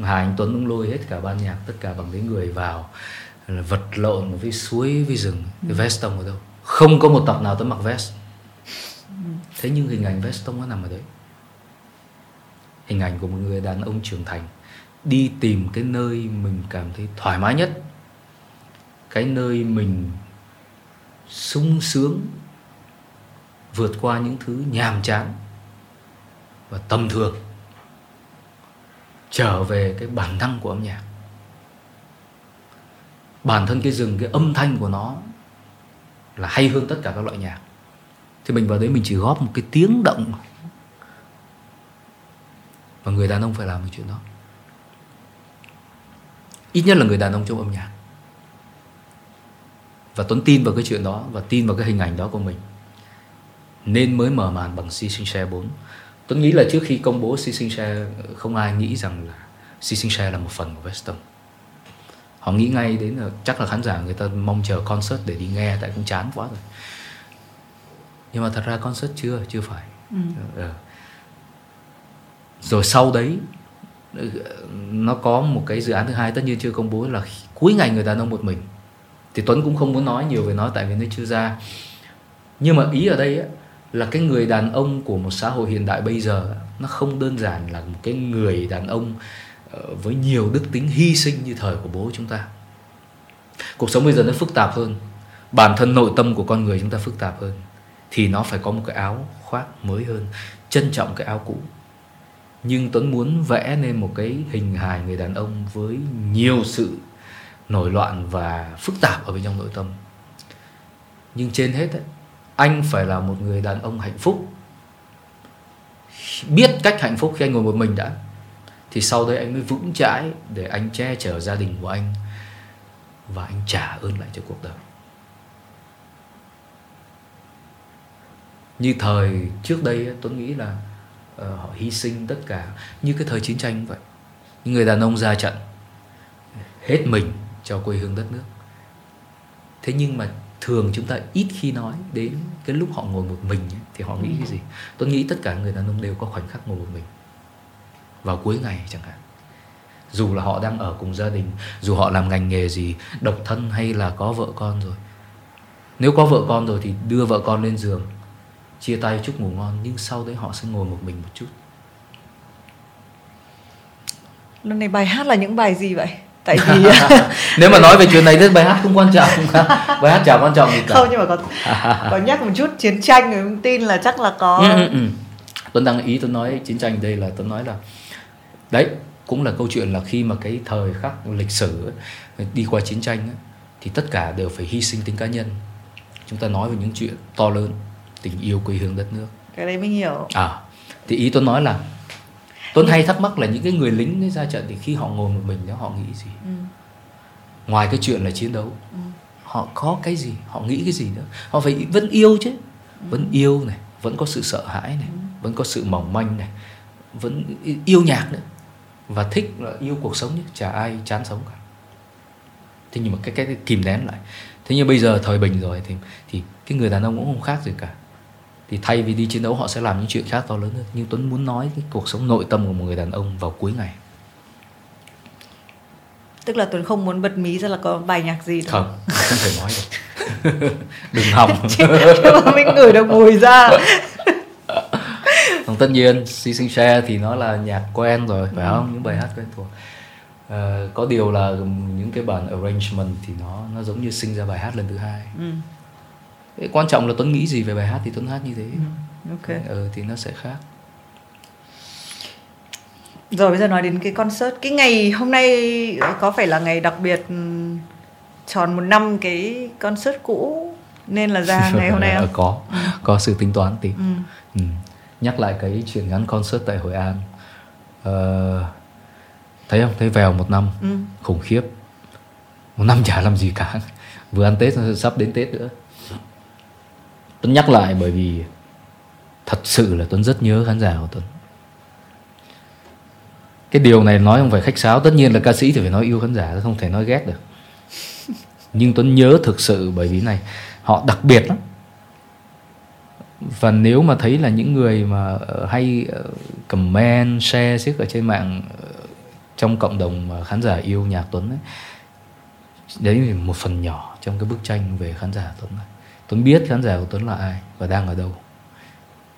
Hà Anh Tuấn cũng lôi hết cả ban nhạc tất cả bằng cái người vào là vật lộn với suối với rừng. Cái ừ. vest tông ở đâu không có một tập nào tôi mặc vest. Thế nhưng hình ảnh vest không có nằm ở đấy. Hình ảnh của một người đàn ông trưởng thành đi tìm cái nơi mình cảm thấy thoải mái nhất. Cái nơi mình sung sướng, vượt qua những thứ nhàm chán và tầm thường, trở về cái bản năng của âm nhạc. Bản thân cái rừng, cái âm thanh của nó là hay hơn tất cả các loại nhạc. Thì mình vào đấy mình chỉ góp một cái tiếng động. Và người đàn ông phải làm cái chuyện đó. Ít nhất là người đàn ông trong âm nhạc. Và Tuấn tin vào cái chuyện đó và tin vào cái hình ảnh đó của mình. Nên mới mở màn bằng Si Sinh Share 4 Tuấn nghĩ là trước khi công bố Si Sinh Share không ai nghĩ rằng là Si Sinh Share là một phần của western họ nghĩ ngay đến là chắc là khán giả người ta mong chờ concert để đi nghe tại cũng chán quá rồi nhưng mà thật ra concert chưa chưa phải ừ. ừ. rồi sau đấy nó có một cái dự án thứ hai tất nhiên chưa công bố là cuối ngày người đàn ông một mình thì Tuấn cũng không muốn nói nhiều về nó tại vì nó chưa ra nhưng mà ý ở đây ấy, là cái người đàn ông của một xã hội hiện đại bây giờ nó không đơn giản là một cái người đàn ông ờ, Ờ, với nhiều đức tính hy sinh như thời của bố chúng ta. Cuộc sống bây giờ nó phức tạp hơn. Bản thân nội tâm của con người chúng ta phức tạp hơn. Thì nó phải có một cái áo khoác mới hơn trân trọng cái áo cũ. Nhưng tuấn muốn vẽ nên một cái hình hài người đàn ông với nhiều sự nổi loạn và phức tạp ở bên trong nội tâm. Nhưng trên hết ấy, anh phải là một người đàn ông hạnh phúc. Biết cách hạnh phúc khi anh ngồi một mình đã thì sau đấy anh mới vững chãi để anh che chở gia đình của anh và anh trả ơn lại cho cuộc đời. Như thời trước đây tôi nghĩ là uh, họ hy sinh tất cả như cái thời chiến tranh vậy. Những người đàn ông ra trận hết mình cho quê hương đất nước. Thế nhưng mà thường chúng ta ít khi nói đến cái lúc họ ngồi một mình ấy, thì họ nghĩ cái gì? Tôi nghĩ tất cả người đàn ông đều có khoảnh khắc ngồi một mình vào cuối ngày chẳng hạn. Dù là họ đang ở cùng gia đình dù họ làm ngành nghề gì độc thân hay là có vợ con rồi. Nếu có vợ con rồi thì đưa vợ con lên giường chia tay chúc ngủ ngon nhưng sau đấy họ sẽ ngồi một mình một chút. Lần này bài hát là những bài gì vậy? Tại vì [laughs] nếu mà nói về chuyện này thì bài hát không quan trọng. [laughs] Bài hát chả quan trọng gì cả. Không nhưng mà có có nhắc một chút chiến tranh người tin là chắc là có. Ừ, ừ, ừ. tuấn đang ý tôi nói chiến tranh đây là tuấn nói là đấy cũng là câu chuyện là khi mà cái thời khắc lịch sử đi qua chiến tranh thì tất cả đều phải hy sinh tính cá nhân chúng ta nói về những chuyện to lớn tình yêu quê hương đất nước cái đấy mình hiểu à thì ý tôi nói là Tuấn hay thắc mắc là những cái người lính ấy ra trận thì khi họ ngồi một mình đó họ nghĩ gì ừ. ngoài cái chuyện là chiến đấu ừ. họ có cái gì họ nghĩ cái gì nữa họ phải vẫn yêu chứ ừ. vẫn yêu này vẫn có sự sợ hãi này ừ. vẫn có sự mỏng manh này vẫn yêu nhạc nữa và thích là yêu cuộc sống chứ chả ai chán sống cả. Thế nhưng mà cái cái kìm nén lại. Thế nhưng bây giờ thời bình rồi thì thì cái người đàn ông cũng không khác gì cả. Thì thay vì đi chiến đấu họ sẽ làm những chuyện khác to lớn hơn. Nhưng tuấn muốn nói cái cuộc sống nội tâm của một người đàn ông vào cuối ngày. Tức là tuấn không muốn bật mí ra là có bài nhạc gì đâu. không không thể nói được. [laughs] [laughs] Đừng hòng. Chứ mà mình gửi được mùi ra [laughs] còn tất nhiên si sinh share thì nó là nhạc quen rồi phải không? Những bài hát quen thuộc. À, có điều là những cái bản arrangement thì nó nó giống như sinh ra bài hát lần thứ hai. Ừ. Quan trọng là tuấn nghĩ gì về bài hát thì tuấn hát như thế. Ừ, ok. Ừ, thì nó sẽ khác. Rồi bây giờ nói đến cái concert. Cái ngày hôm nay có phải là ngày đặc biệt ừ, tròn một năm cái concert cũ nên là ra [laughs] ngày hôm nay không? có. Ừ. có sự tính toán tí. Ừ. Ừ. nhắc lại cái chuyện ngắn concert tại hội an. Uh, thấy không? Thấy vèo một năm ừ. khủng khiếp. Một năm chả làm gì cả. Vừa ăn tết sắp đến tết nữa. Tuấn nhắc lại bởi vì thật sự là Tuấn rất nhớ khán giả của Tuấn. Cái điều này nói không phải khách sáo. Tất nhiên là ca sĩ thì phải nói yêu khán giả không thể nói ghét được. Nhưng tuấn nhớ thực sự bởi vì này họ đặc biệt lắm và nếu mà thấy là những người mà ờ, hay ờ, comment share xiếc ở trên mạng ờ, trong cộng đồng khán giả yêu nhạc Tuấn ấy đấy là một phần nhỏ trong cái bức tranh về khán giả Tuấn này. Tuấn biết khán giả của Tuấn là ai và đang ở đâu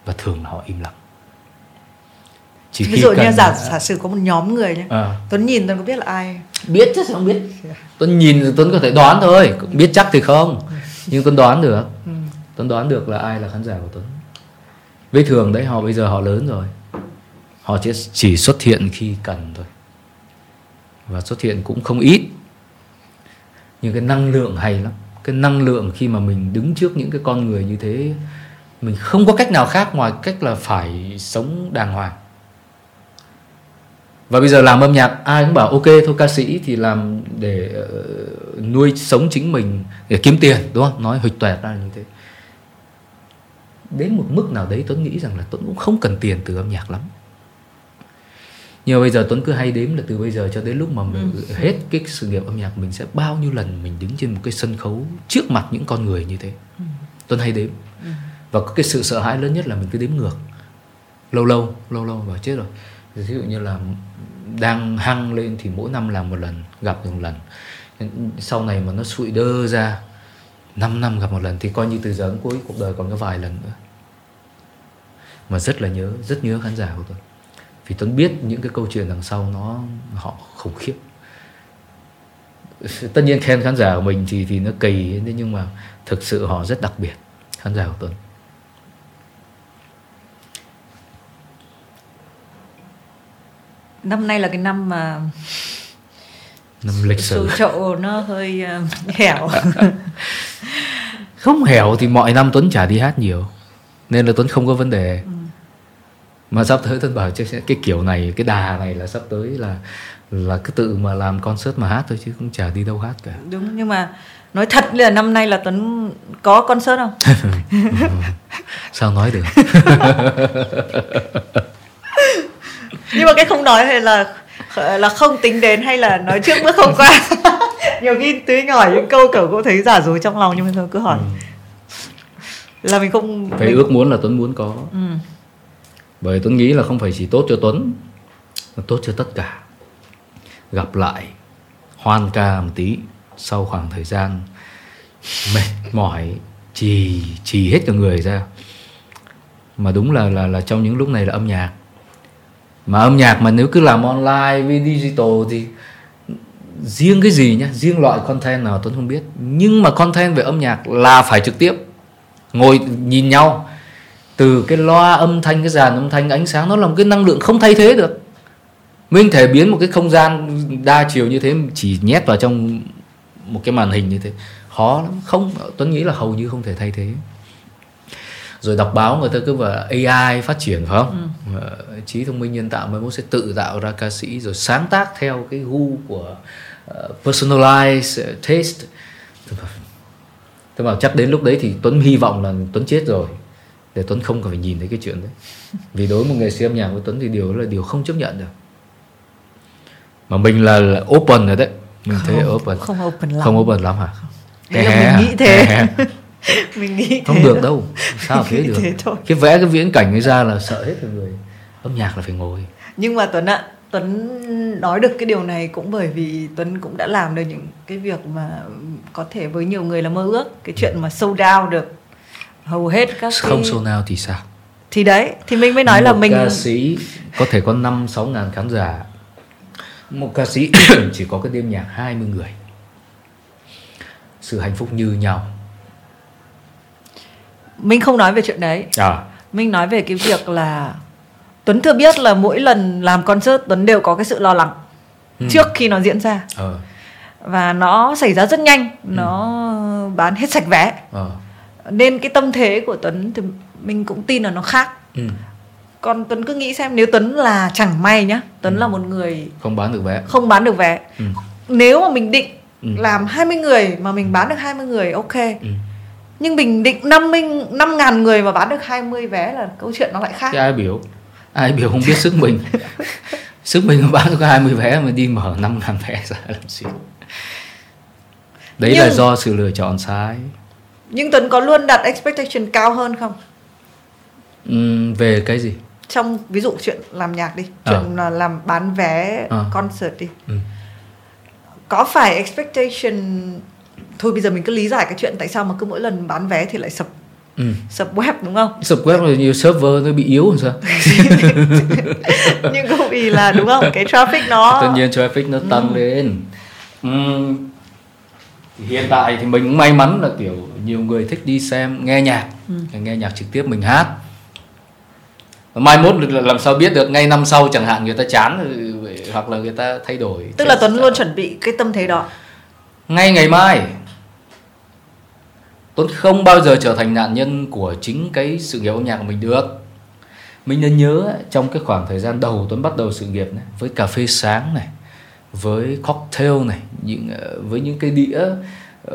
và thường là họ im lặng. Chỉ ví dụ như giả giả sử có một nhóm người nhé à. Tuấn nhìn Tuấn có biết là ai? Biết chứ sao không biết? Tuấn nhìn Tuấn có thể đoán thôi biết chắc thì không nhưng Tuấn đoán được. Ừ. Tuấn đoán được là ai là khán giả của Tuấn. Với thường đấy họ bây giờ họ lớn rồi. Họ chỉ, chỉ xuất hiện khi cần thôi. Và xuất hiện cũng không ít. Nhưng cái năng lượng hay lắm. Cái năng lượng khi mà mình đứng trước những cái con người như thế mình không có cách nào khác ngoài cách là phải sống đàng hoàng. Và bây giờ làm âm nhạc ai cũng bảo ok thôi ca sĩ thì làm để uh, nuôi sống chính mình để kiếm tiền đúng không? Nói huỵch toẹt ra như thế đến một mức nào đấy tuấn nghĩ rằng là tuấn cũng không cần tiền từ âm nhạc lắm nhưng mà bây giờ tuấn cứ hay đếm là từ bây giờ cho đến lúc mà mình ừ. hết cái sự nghiệp âm nhạc mình sẽ bao nhiêu lần mình đứng trên một cái sân khấu trước mặt những con người như thế ừ. tuấn hay đếm ừ. và cái sự sợ hãi lớn nhất là mình cứ đếm ngược lâu lâu lâu lâu và chết rồi ví dụ như là đang hăng lên thì mỗi năm làm một lần gặp một lần sau này mà nó sụi đơ ra 5 năm gặp một lần thì coi như từ giờ đến cuối cuộc đời còn có vài lần nữa. Mà rất là nhớ, rất nhớ khán giả của tôi. Vì Tuấn biết những cái câu chuyện đằng sau nó, họ khủng khiếp. Tất nhiên khen khán giả của mình thì thì nó kỳ nhưng mà thực sự họ rất đặc biệt, khán giả của Tuấn năm nay là cái năm mà năm lịch sử. Chậu nó hơi uh, hẻo. [laughs] Không hẻo thì mọi năm Tuấn chả đi hát nhiều nên là Tuấn không có vấn đề. Ừ. mà sắp tới Tuấn bảo cái kiểu này cái đà này là sắp tới là là cứ tự mà làm concert mà hát thôi chứ cũng chả đi đâu hát cả. Đúng nhưng mà nói thật là năm nay là Tuấn có concert không? [laughs] Sao nói được? [laughs] Nhưng mà cái không nói hay là là không tính đến hay là nói trước bước không qua. [laughs] Nhiều khi tưới hỏi những câu kiểu cũng thấy giả dối trong lòng nhưng mà thôi cứ hỏi. Ừ. là mình không phải mình... ước muốn là tuấn muốn có. Ừ. bởi tuấn nghĩ là không phải chỉ tốt cho tuấn mà tốt cho tất cả. Gặp lại hoan ca một tí sau khoảng thời gian mệt mỏi trì trì hết cả người ra. Mà đúng là là là trong những lúc này là âm nhạc mà âm nhạc mà nếu cứ làm online với digital thì riêng cái gì nhá, riêng loại content nào Tuấn không biết. Nhưng mà content về âm nhạc là phải trực tiếp. Ngồi nhìn nhau. Từ cái loa âm thanh, cái dàn âm thanh, ánh sáng nó là một cái năng lượng không thay thế được. Mình thể biến một cái không gian đa chiều như thế, chỉ nhét vào trong một cái màn hình như thế. Khó lắm. Không tuấn nghĩ là hầu như không thể thay thế rồi đọc báo người ta cứ vào AI phát triển phải không? Ừ. trí thông minh nhân tạo mới mốt sẽ tự tạo ra ca sĩ rồi sáng tác theo cái gu của uh, personalized taste. Tôi bảo chắc đến lúc đấy thì Tuấn hy vọng là Tuấn chết rồi để Tuấn không cần phải nhìn thấy cái chuyện đấy. Vì đối với một nghệ sĩ âm nhạc của Tuấn thì điều đó là điều không chấp nhận được. Mà mình là, là open rồi đấy. Mình không, thấy open. không open lắm. Không open lắm hả? Thế là mình nghĩ thế [laughs] mình nghĩ không được đâu [laughs] sao thế được? thế thôi. cái vẽ cái viễn cảnh ấy ra là sợ hết mọi người âm nhạc là phải ngồi. Nhưng mà tuấn ạ Tuấn nói được cái điều này cũng bởi vì Tuấn cũng đã làm được những cái việc mà có thể với nhiều người là mơ ước cái chuyện mà sold out được hầu hết các không cái... sold out thì sao? Thì đấy thì mình mới nói một là mình ca sĩ có thể có năm sáu ngàn khán giả. Một ca sĩ [coughs] chỉ có cái đêm nhạc 20 người. Sự hạnh phúc như nhau mình không nói về chuyện đấy à. mình nói về cái việc là Tuấn thừa biết là mỗi lần làm concert Tuấn đều có cái sự lo lắng ừ. trước khi nó diễn ra ờ. và nó xảy ra rất nhanh ừ. nó bán hết sạch vé ờ. nên cái tâm thế của Tuấn thì mình cũng tin là nó khác ừ. còn Tuấn cứ nghĩ xem nếu Tuấn là chẳng may nhá Tuấn ừ. là một người không bán được vé không bán được vé ừ. nếu mà mình định ừ. làm 20 người mà mình bán được 20 người ok ừ nhưng mình định 50 năm ngàn người mà bán được 20 vé là câu chuyện nó lại khác. Thế ai biểu? Ai biểu không biết sức mình. [laughs] Sức mình bán có 20 vé mà đi mở 5 ngàn vé ra làm gì? Đấy nhưng, là do sự lựa chọn sai. Nhưng Tuấn có luôn đặt expectation cao hơn không? Uhm, về cái gì? Trong ví dụ chuyện làm nhạc đi à. chuyện là làm bán vé à. concert đi. Ừ. có phải expectation thôi bây giờ mình cứ lý giải cái chuyện tại sao mà cứ mỗi lần bán vé thì lại sập ừ. sập web đúng không? Sập web là nhiều server nó bị yếu làm sao? [laughs] Nhưng cũng vì là đúng không? Cái traffic nó tất nhiên traffic nó tăng ừ. lên. Ừ. hiện tại thì mình cũng may mắn là kiểu nhiều người thích đi xem nghe nhạc. Ừ. nghe nhạc trực tiếp mình hát. Mai mốt làm sao biết được ngay năm sau chẳng hạn người ta chán hoặc là người ta thay đổi tức là tuấn luôn chuẩn bị cái tâm thế đó. Ngay ngày mai Tuấn không bao giờ trở thành nạn nhân của chính cái sự nghiệp âm nhạc của mình được. Mình nên nhớ trong cái khoảng thời gian đầu Tuấn bắt đầu sự nghiệp này Với cà phê sáng này Với cocktail này những ờ, Với những cái đĩa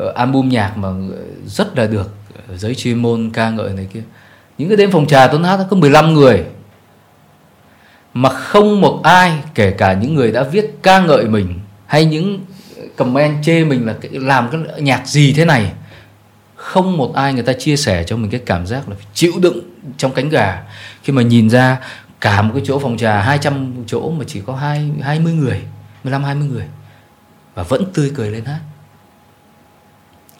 uh, album nhạc mà ờ, rất là được giới chuyên môn ca ngợi này kia. Những cái đêm phòng trà Tuấn hát có 15 người. Mà không một ai kể cả những người đã viết ca ngợi mình Hay những comment chê mình là làm cái nhạc gì thế này không một ai người ta chia sẻ cho mình cái cảm giác là chịu đựng trong cánh gà. Khi mà nhìn ra cả một cái chỗ phòng trà 200 chỗ mà chỉ có hai 20 người 15 20 người và vẫn tươi cười lên hát.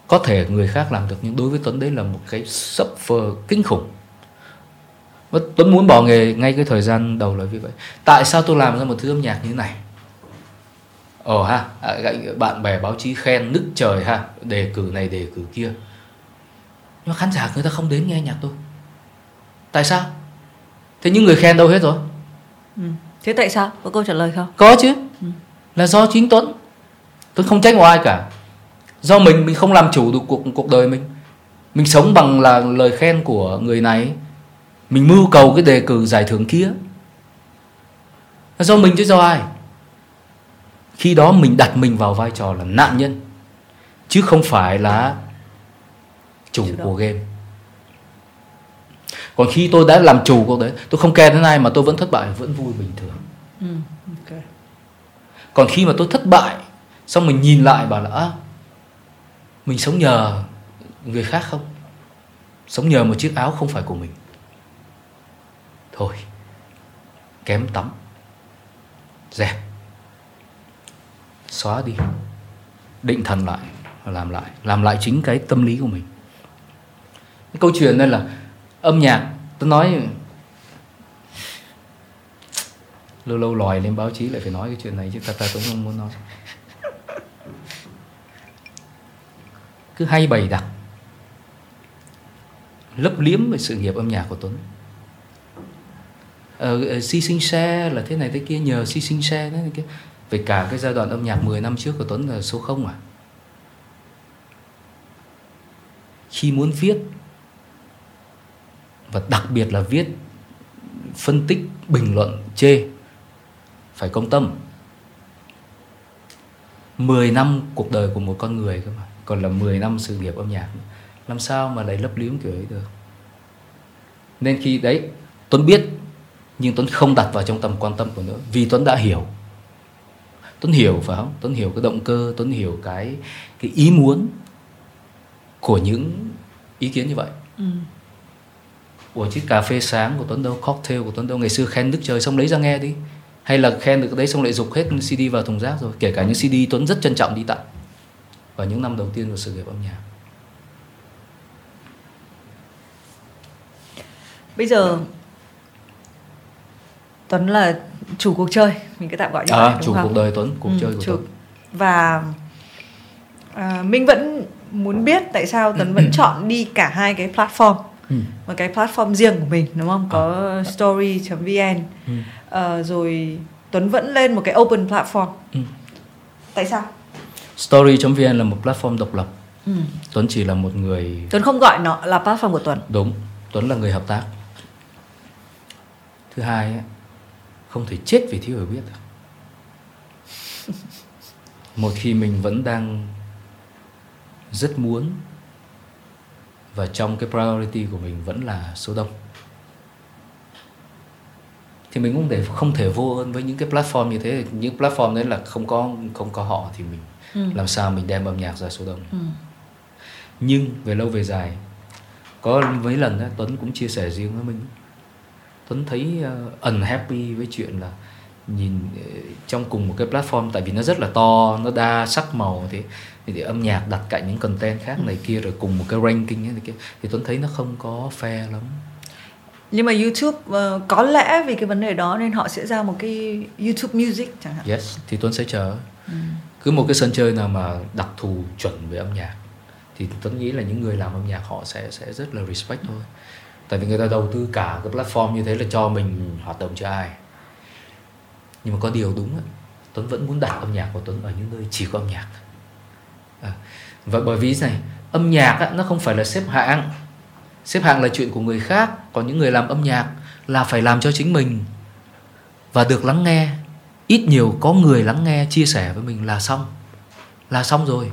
Có thể người khác làm được nhưng đối với Tuấn đấy là một cái suffer kinh khủng. Và Tuấn muốn bỏ nghề ngay cái thời gian đầu là vì vậy. Tại sao tôi làm ra một thứ âm nhạc như thế này? Ồ ha à, bạn bè báo chí khen nức trời ha, đề cử này, đề cử kia nhưng khán giả người ta không đến nghe nhạc tôi. Tại sao? Thế những người khen đâu hết rồi? Ừ. thế tại sao? Có câu trả lời không? Có chứ. Ừ. là do chính tuấn. Tôi không trách ai cả. Do mình mình không làm chủ được cuộc cuộc đời mình. Mình sống bằng là lời khen của người này. Mình mưu cầu cái đề cử giải thưởng kia. Là do mình chứ do ai? Khi đó mình đặt mình vào vai trò là nạn nhân. Chứ không phải là chủ của game. Còn khi tôi đã làm chủ cuộc đấy tôi không kè đến ai mà tôi vẫn thất bại vẫn vui bình thường. Ừ, okay. còn khi mà tôi thất bại xong mình nhìn lại bảo là à, mình sống nhờ người khác không? Sống nhờ một chiếc áo không phải của mình. Thôi kém tắm. Dẹp. Xóa đi. Định thần lại làm lại làm lại chính cái tâm lý của mình cái câu chuyện đây là âm nhạc tôi nói lâu lâu lòi lên báo chí lại phải nói cái chuyện này chứ thật ra tôi không muốn nói. Cứ hay bày đặt lấp liếm về sự nghiệp âm nhạc của Tuấn. Ờ, ờ, si sinh xe là thế này thế kia nhờ si sinh xe thế này kia. Về cả cái giai đoạn âm nhạc 10 năm trước của Tuấn là số không à. Khi muốn viết và đặc biệt là viết phân tích, bình luận, chê. Phải công tâm. 10 năm cuộc đời của một con người cơ mà. Còn là 10 năm sự nghiệp âm nhạc. Làm sao mà lại lấp liếm kiểu ấy được? Nên khi, đấy, Tuấn biết, nhưng Tuấn không đặt vào trong tầm quan tâm của nữa, vì Tuấn đã hiểu. Tuấn hiểu phải không? Tuấn hiểu cái động cơ, Tuấn hiểu cái cái ý muốn của những ý kiến như vậy. Ừ. Ủa chiếc cà phê sáng của Tuấn đâu? Cocktail của Tuấn đâu? Ngày xưa khen Đức Trời xong lấy ra nghe đi. Hay là khen được đấy xong lại dục hết CD vào thùng rác rồi? Kể cả những CD Tuấn rất trân trọng đi tặng. Vào những năm đầu tiên của sự nghiệp âm nhạc. Bây giờ Tuấn là chủ cuộc chơi. Mình cứ tạm gọi như à, vậy Chủ không? cuộc đời Tuấn Cuộc ừ, chơi của chủ. Tuấn. Và à, Mình vẫn muốn biết tại sao Tuấn vẫn [clears throat] chọn đi cả hai cái platform ừ. một cái platform riêng của mình đúng không có à. story.vn ừ. uh, rồi Tuấn vẫn lên một cái open platform ừ. tại sao story.vn là một platform độc lập ừ. Tuấn chỉ là một người Tuấn không gọi nó là platform của Tuấn đúng Tuấn là người hợp tác thứ hai không thể chết vì thiếu hiểu biết [laughs] một khi mình vẫn đang rất muốn và trong cái priority của mình vẫn là số đông thì mình cũng thể không thể vô ơn với những cái platform như thế những platform đấy là không có không có họ thì mình ừ. làm sao mình đem âm nhạc ra số đông ừ. nhưng về lâu về dài có mấy lần đó, Tuấn cũng chia sẻ riêng với mình Tuấn thấy uh, unhappy với chuyện là nhìn uh, trong cùng một cái platform tại vì nó rất là to nó đa sắc màu thì thì âm nhạc đặt cạnh những content khác này kia rồi cùng một cái ranking này kia thì Tuấn thấy nó không có fair lắm nhưng mà YouTube uh, có lẽ vì cái vấn đề đó nên họ sẽ ra một cái YouTube Music chẳng hạn. Yes, thì Tuấn sẽ chờ. Ừ. Cứ một cái sân chơi nào mà đặc thù chuẩn về âm nhạc thì Tuấn nghĩ là những người làm âm nhạc họ sẽ sẽ rất là respect thôi. Tại vì người ta đầu tư cả cái platform như thế là cho mình hoạt động cho ai. Nhưng mà có điều đúng ấy, Tuấn vẫn muốn đặt âm nhạc của Tuấn ở những nơi chỉ có âm nhạc. À, và bởi vì này, âm nhạc á, nó không phải là xếp hạng. Xếp hạng là chuyện của người khác còn những người làm âm nhạc là phải làm cho chính mình. Và được lắng nghe ít nhiều có người lắng nghe chia sẻ với mình là xong. Là xong rồi.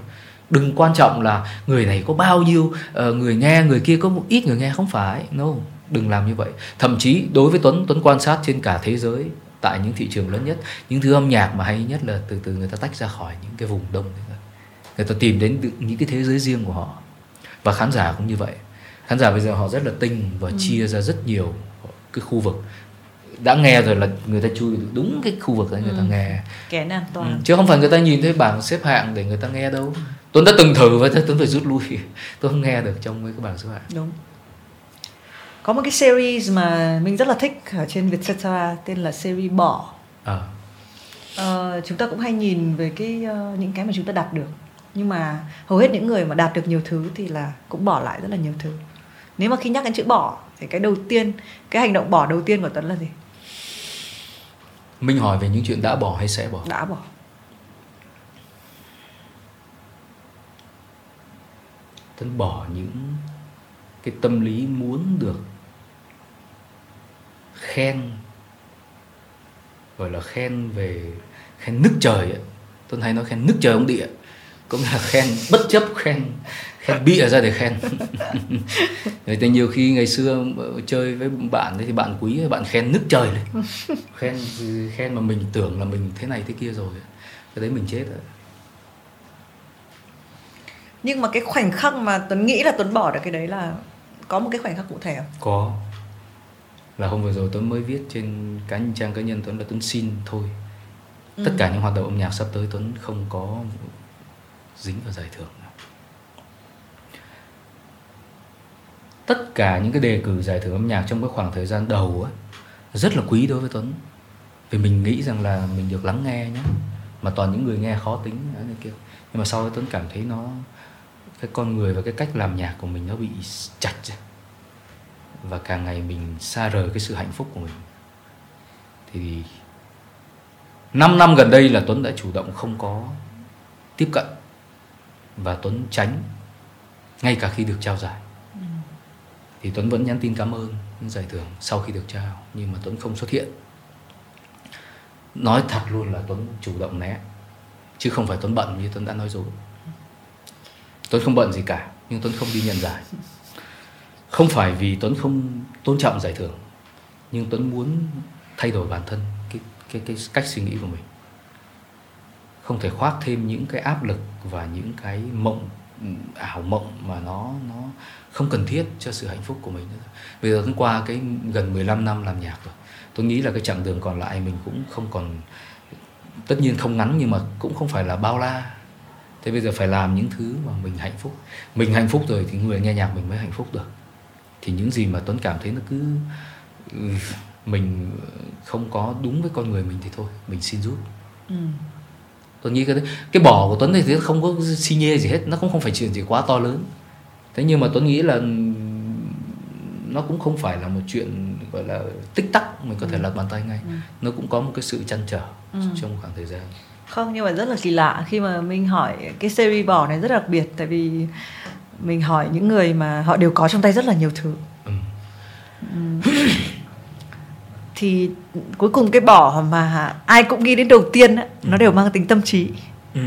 Đừng quan trọng là người này có bao nhiêu uh, người nghe người kia có một ít người nghe. Không phải no đừng làm như vậy. Thậm chí đối với tuấn tuấn quan sát trên cả thế giới tại những thị trường lớn nhất. Những thứ âm nhạc mà hay nhất là từ từ người ta tách ra khỏi những cái vùng đông người ta tìm đến những cái thế giới riêng của họ. Và khán giả cũng như vậy. Khán giả bây giờ họ rất là tinh và ừ. chia ra rất nhiều cái khu vực. Đã nghe rồi là người ta chui đúng cái khu vực đấy người ta ừ. nghe. Kén an toàn. Ừ. chứ không phải người ta nhìn thấy bảng xếp hạng để người ta nghe đâu. Tôi đã từng thử và tôi phải rút lui. [laughs] Tôi không nghe được trong cái bảng xếp hạng. Đúng có một cái series mà mình rất là thích ở trên Vietcetera tên là series bỏ à. uh, chúng ta cũng hay nhìn về cái uh, những cái mà chúng ta đạt được. Nhưng mà hầu hết những người mà đạt được nhiều thứ thì là cũng bỏ lại rất là nhiều thứ. Nếu mà khi nhắc đến chữ bỏ thì cái đầu tiên cái hành động bỏ đầu tiên của tuấn là gì? Minh hỏi về những chuyện đã bỏ hay sẽ bỏ đã bỏ tuấn bỏ những cái tâm lý muốn được khen, gọi là khen về, khen nước trời ấy. tôi hay nói khen nước trời ông địa, cũng là khen bất chấp, khen khen bịa ra để khen. [laughs] Người ta nhiều khi ngày xưa chơi với bạn thì bạn quý, bạn khen nức trời lên khen khen mà mình tưởng là mình thế này thế kia rồi cái đấy mình chết rồi. Nhưng mà cái khoảnh khắc mà tuấn nghĩ là tuấn bỏ được cái đấy là có một cái khoảnh khắc cụ thể không? Có. Là hôm vừa rồi tuấn mới viết trên cá nhân trang cá nhân tuấn là tuấn xin thôi. Ừ. tất cả những hoạt động âm nhạc sắp tới tuấn không có dính vào giải thưởng tất cả những cái đề cử giải thưởng âm nhạc trong cái khoảng thời gian đầu á rất là quý đối với Tuấn. Vì mình nghĩ rằng là mình được lắng nghe nhé mà toàn những người nghe khó tính này kia. Nhưng mà sau đó Tuấn cảm thấy nó cái con người và cái cách làm nhạc của mình nó bị chặt và càng ngày mình xa rời cái sự hạnh phúc của mình. Thì 5 năm gần đây là Tuấn đã chủ động không có tiếp cận và Tuấn tránh ngay cả khi được trao giải. Thì Tuấn vẫn nhắn tin cảm ơn giải thưởng sau khi được trao nhưng mà Tuấn không xuất hiện. Nói thật luôn là Tuấn chủ động né chứ không phải Tuấn bận như Tuấn đã nói rồi Tuấn không bận gì cả, nhưng Tuấn không đi nhận giải không phải vì Tuấn không tôn trọng giải thưởng, nhưng Tuấn muốn thay đổi bản thân, cái cái cái cách suy nghĩ của mình không thể khoác thêm những cái áp lực và những cái mộng, ảo mộng mà nó nó không cần thiết cho sự hạnh phúc của mình nữa. Bây giờ qua cái gần 15 năm làm nhạc rồi. Tôi nghĩ là cái chặng đường còn lại mình cũng không còn, tất nhiên không ngắn nhưng mà cũng không phải là bao la. Thế bây giờ phải làm những thứ mà mình hạnh phúc. Mình hạnh phúc rồi thì người nghe nhạc mình mới hạnh phúc được. Thì những gì mà Tuấn cảm thấy nó cứ mình không có đúng với con người mình thì thôi, mình xin rút. Ừ tôi nghĩ cái cái bỏ của tuấn thì không có xi nhê gì hết nó cũng không phải chuyện gì quá to lớn thế nhưng mà tuấn nghĩ là nó cũng không phải là một chuyện gọi là tích tắc mình có thể ừ. lật bàn tay ngay ừ. nó cũng có một cái sự chăn trở ừ. trong khoảng thời gian không nhưng mà rất là kỳ lạ khi mà mình hỏi cái series bỏ này rất đặc biệt tại vì mình hỏi những người mà họ đều có trong tay rất là nhiều thứ ừ. Ừ. thì cuối cùng cái bỏ mà ai cũng nghĩ đến đầu tiên ừ. nó đều mang tính tâm trí ừ.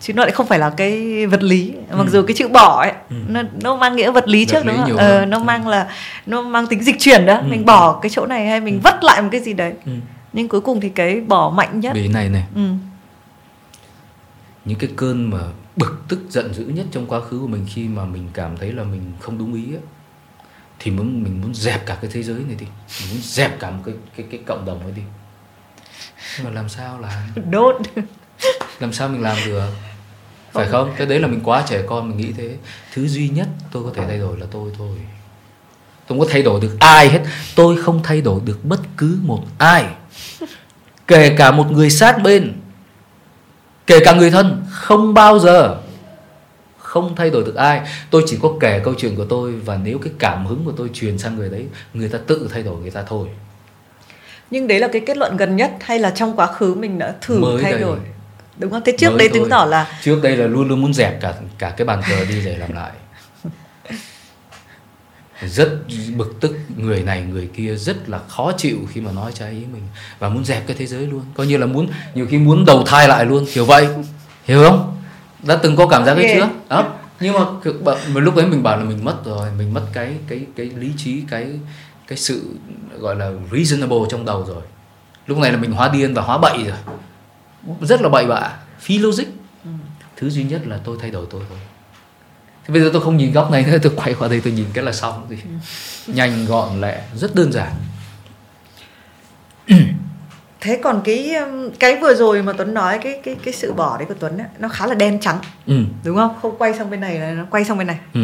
chứ nó lại không phải là cái vật lý mặc ừ. dù cái chữ bỏ ấy ừ. nó nó mang nghĩa vật lý trước vật đúng không ờ, nó ừ. mang là nó mang tính dịch chuyển đó ừ. mình bỏ cái chỗ này hay mình ừ. vất lại một cái gì đấy ừ. nhưng cuối cùng thì cái bỏ mạnh nhất vì này này ừ. Những cái cơn mà bực tức giận dữ nhất trong quá khứ của mình khi mà mình cảm thấy là mình không đúng ý ấy, thì muốn mình muốn dẹp cả cái thế giới này đi. Mình muốn dẹp cả một cái cái cái cộng đồng ấy đi. Nhưng mà làm sao là [laughs] đốt. Làm sao mình làm được? Phải không? Cái đấy là mình quá trẻ con mình nghĩ thế. Thứ duy nhất tôi có thể thay đổi là tôi thôi. Tôi không có thay đổi được ai hết. Tôi không thay đổi được bất cứ một ai. Kể cả một người sát bên kể cả người thân không bao giờ không thay đổi được ai. Tôi chỉ có kể câu chuyện của tôi và nếu cái cảm hứng của tôi truyền sang người đấy người ta tự thay đổi người ta thôi. Nhưng đấy là cái kết luận gần nhất hay là trong quá khứ mình đã thử Mới thay đây. đổi? Đúng không? Thế trước Mới đây chứng tỏ là trước đây là luôn luôn muốn dẹp cả cả cái bàn cờ đi để làm lại rất bực tức người này người kia rất là khó chịu khi mà nói trái ý mình và muốn dẹp cái thế giới luôn. Coi như là muốn nhiều khi muốn đầu thai lại luôn kiểu vậy. Hiểu không? Đã từng có cảm giác đấy chưa? Đó. Nhưng mà, mà lúc đấy mình bảo là mình mất rồi mình mất cái cái cái lý trí cái cái sự gọi là reasonable trong đầu rồi. Lúc này là mình hóa điên và hóa bậy rồi. Rất là bậy bạ phi logic. Ừ. thứ duy nhất là tôi thay đổi tôi thôi thế bây giờ tôi không nhìn góc này nữa tôi quay qua đây tôi nhìn cái là xong gì ừ. nhanh gọn lẹ rất đơn giản [clears throat] thế còn cái um, cái vừa rồi mà Tuấn nói cái cái cái sự bỏ đấy của Tuấn ấy, nó khá là đen trắng ừ. đúng không không quay sang bên này là nó quay sang bên này ừ.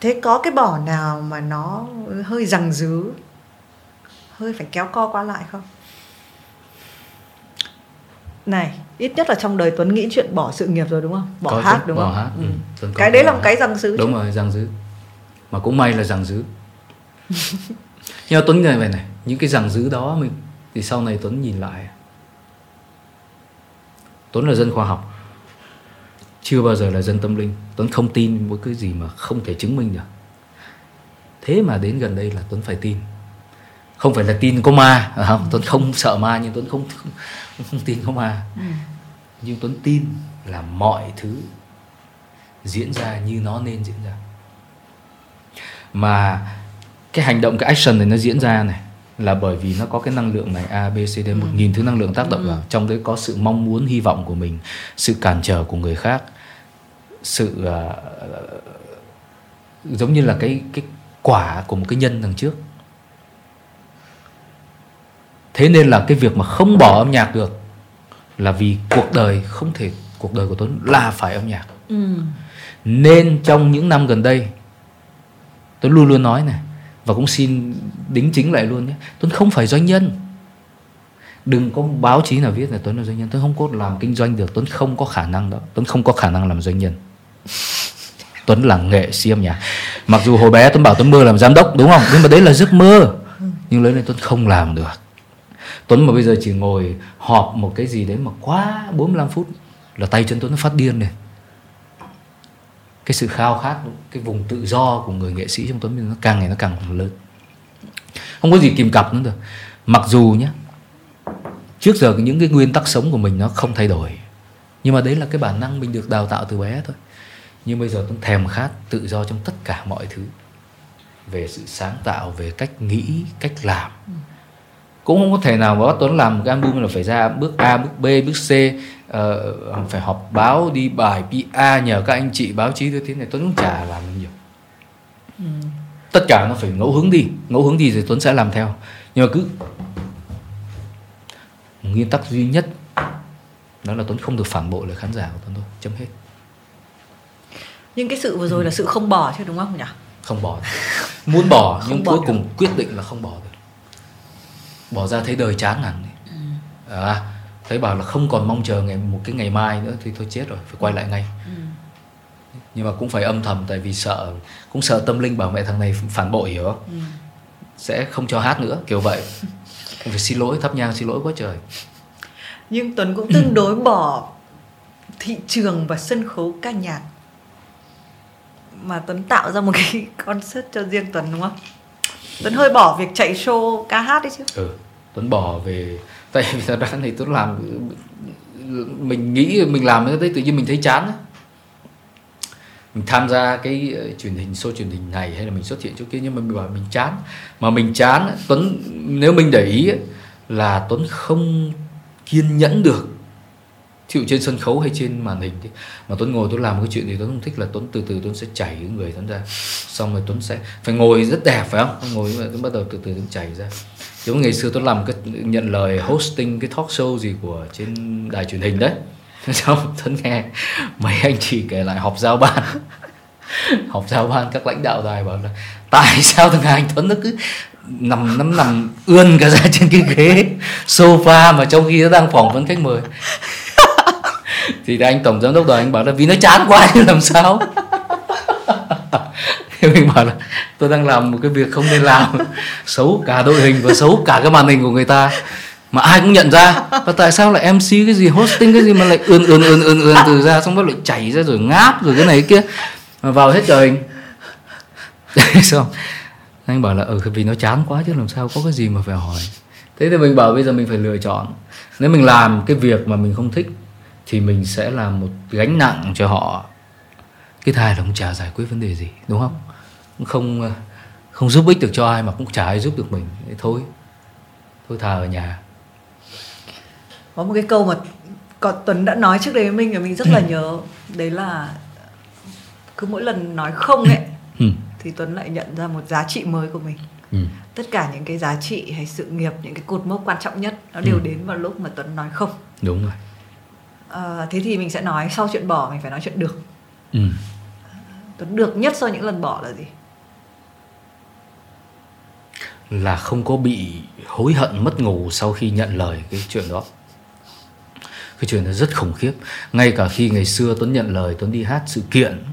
thế có cái bỏ nào mà nó hơi rằng dứ hơi phải kéo co qua lại không này ít nhất là trong đời Tuấn nghĩ chuyện bỏ sự nghiệp rồi đúng không? Bỏ có hát đúng bỏ không? hát, ừ. Ừ. cái đấy là một cái rằng dứ đúng chứ. rồi rằng dứ mà cũng may là rằng dứ [laughs] nhưng mà Tuấn người vậy này những cái rằng dứ đó mình thì sau này Tuấn nhìn lại. Tuấn là dân khoa học. Chưa bao giờ là dân tâm linh. Tuấn không tin một cái gì mà không thể chứng minh được. Thế mà đến gần đây là Tuấn phải tin không phải là tin có ma không Tuấn không sợ ma nhưng Tuấn không không, không tin có ma ừ. nhưng Tuấn tin là mọi thứ diễn ra như nó nên diễn ra mà cái hành động cái action này nó diễn ra này là bởi vì nó có cái năng lượng này A B C D một ừ. nghìn thứ năng lượng tác động ừ. vào trong đấy có sự mong muốn hy vọng của mình sự cản trở của người khác sự uh, giống như là cái cái quả của một cái nhân đằng trước thế nên là cái việc mà không bỏ âm nhạc được là vì cuộc đời không thể cuộc đời của tuấn là phải âm nhạc. Ừ. nên trong những năm gần đây tuấn luôn luôn nói này và cũng xin đính chính lại luôn nhé tuấn không phải doanh nhân. Đừng có báo chí nào viết là tuấn là doanh nhân. Tuấn không có làm kinh doanh được tuấn không có khả năng đó. Tuấn không có khả năng làm doanh nhân. Tuấn là nghệ sĩ âm nhạc. Mặc dù hồi bé tuấn bảo tuấn mơ làm giám đốc đúng không? Nhưng mà đấy là giấc mơ. Nhưng lớn lên tuấn không làm được tuấn mà bây giờ chỉ ngồi họp một cái gì đấy mà quá 45 phút là tay chân tuấn nó phát điên này. Cái sự khao khát, cái vùng tự do của người nghệ sĩ trong tuấn nó càng ngày nó càng lớn. Không có gì kìm cặp nữa được mặc dù nhé trước giờ những cái nguyên tắc sống của mình nó không thay đổi, nhưng mà đấy là cái bản năng mình được đào tạo từ bé thôi. Nhưng bây giờ tuấn thèm khát tự do trong tất cả mọi thứ, về sự sáng tạo, về cách nghĩ, cách làm. Ừ cũng không có thể nào mà bắt tuấn làm một cái album là phải ra bước a bước b bước c. Uh, phải họp báo đi bài PR nhờ các anh chị báo chí thứ thế này. Tuấn cũng chả làm nhiều. Ừ. tất cả nó phải ngẫu hứng đi. Ngẫu hứng đi thì Tuấn sẽ làm theo. Nhưng mà cứ nguyên tắc duy nhất đó là Tuấn không được phản bội lời khán giả của Tuấn thôi. Chấm hết. Nhưng cái sự vừa rồi ừ. là sự không bỏ chứ đúng không nhỉ? Không bỏ. Muốn bỏ [laughs] không nhưng bỏ cuối được. cùng quyết định là không bỏ được bỏ ra thấy đời chán hẳn ừ. à, thấy bảo là không còn mong chờ ngày một cái ngày mai nữa thì thôi chết rồi phải quay lại ngay ừ. nhưng mà cũng phải âm thầm tại vì sợ cũng sợ tâm linh bảo mẹ thằng này phản bội hiểu không ừ. sẽ không cho hát nữa kiểu vậy [laughs] phải xin lỗi thắp nhang xin lỗi quá trời nhưng tuấn cũng tương đối bỏ thị trường và sân khấu ca nhạc mà tuấn tạo ra một cái [laughs] concert cho riêng tuấn đúng không tuấn hơi bỏ việc chạy show ca hát đấy chứ. Ừ tuấn bỏ về, tại vì thật ra thì Tuấn làm, mình nghĩ mình làm cái đấy tự nhiên mình thấy chán mình tham gia cái ờ, truyền hình, show truyền hình này hay là mình xuất hiện chỗ kia nhưng mà mình bảo mình chán. Mà mình chán Tuấn, nếu mình để ý là Tuấn không kiên nhẫn được chịu trên sân khấu hay trên màn hình thì mà Tuấn ngồi Tuấn làm cái chuyện thì Tuấn không thích là Tuấn từ từ Tuấn sẽ chảy cái người Tuấn ra. Xong rồi Tuấn sẽ phải ngồi rất đẹp, phải không? Ngồi mà Tuấn bắt đầu từ từ Tuấn chảy ra. Giống ngày xưa Tuấn làm cái nhận lời hosting cái talk show gì của trên đài truyền hình đấy. [laughs] Xong Tuấn nghe, mấy anh chị kể lại họp giao ban. [laughs] Họp giao ban các lãnh đạo đài bảo là, tại sao thằng anh Tuấn nó cứ nằm nằm nằm ươn cả ra trên cái ghế sofa mà trong khi nó đang phỏng vấn khách mời? Thì anh tổng giám đốc đài anh bảo là, vì nó chán quá thì [laughs] làm sao? [laughs] Thì mình bảo là, tôi đang làm một cái việc không nên làm, [laughs] xấu cả đội hình và xấu cả cái màn hình của người ta. Mà ai cũng nhận ra, và tại sao lại mc cái gì, hosting cái gì mà lại ươn ươn ươn ươn ươn từ ra, xong nó lại chảy ra rồi ngáp rồi cái này cái kia? Mà vào hết trời hình xong, anh bảo là ừ vì nó chán quá chứ làm sao có cái gì mà phải hỏi. Thế thì mình bảo bây giờ mình phải lựa chọn. Nếu mình làm cái việc mà mình không thích thì mình sẽ là một gánh nặng cho họ. Cái thai là không chả giải quyết vấn đề gì đúng không? Không không giúp ích được cho ai mà cũng chả ai giúp được mình. Thôi thôi thà ở nhà. Có một cái câu mà còn Tuấn đã nói trước đấy với mình và mình rất là nhớ. Đấy là cứ mỗi lần nói không ấy ừ. thì Tuấn lại nhận ra một giá trị mới của mình. Ừ. tất cả những cái giá trị hay sự nghiệp những cái cột mốc quan trọng nhất nó đều ừ. đến vào lúc mà Tuấn nói không. Đúng rồi à, thế thì mình sẽ nói sau chuyện bỏ mình phải nói chuyện được. Ừ. Tuấn được nhất sau những lần bỏ là gì? Là không có bị hối hận mất ngủ sau khi nhận lời cái chuyện đó. Cái chuyện đó rất khủng khiếp. Ngay cả khi ngày xưa tuấn nhận lời tuấn đi hát sự kiện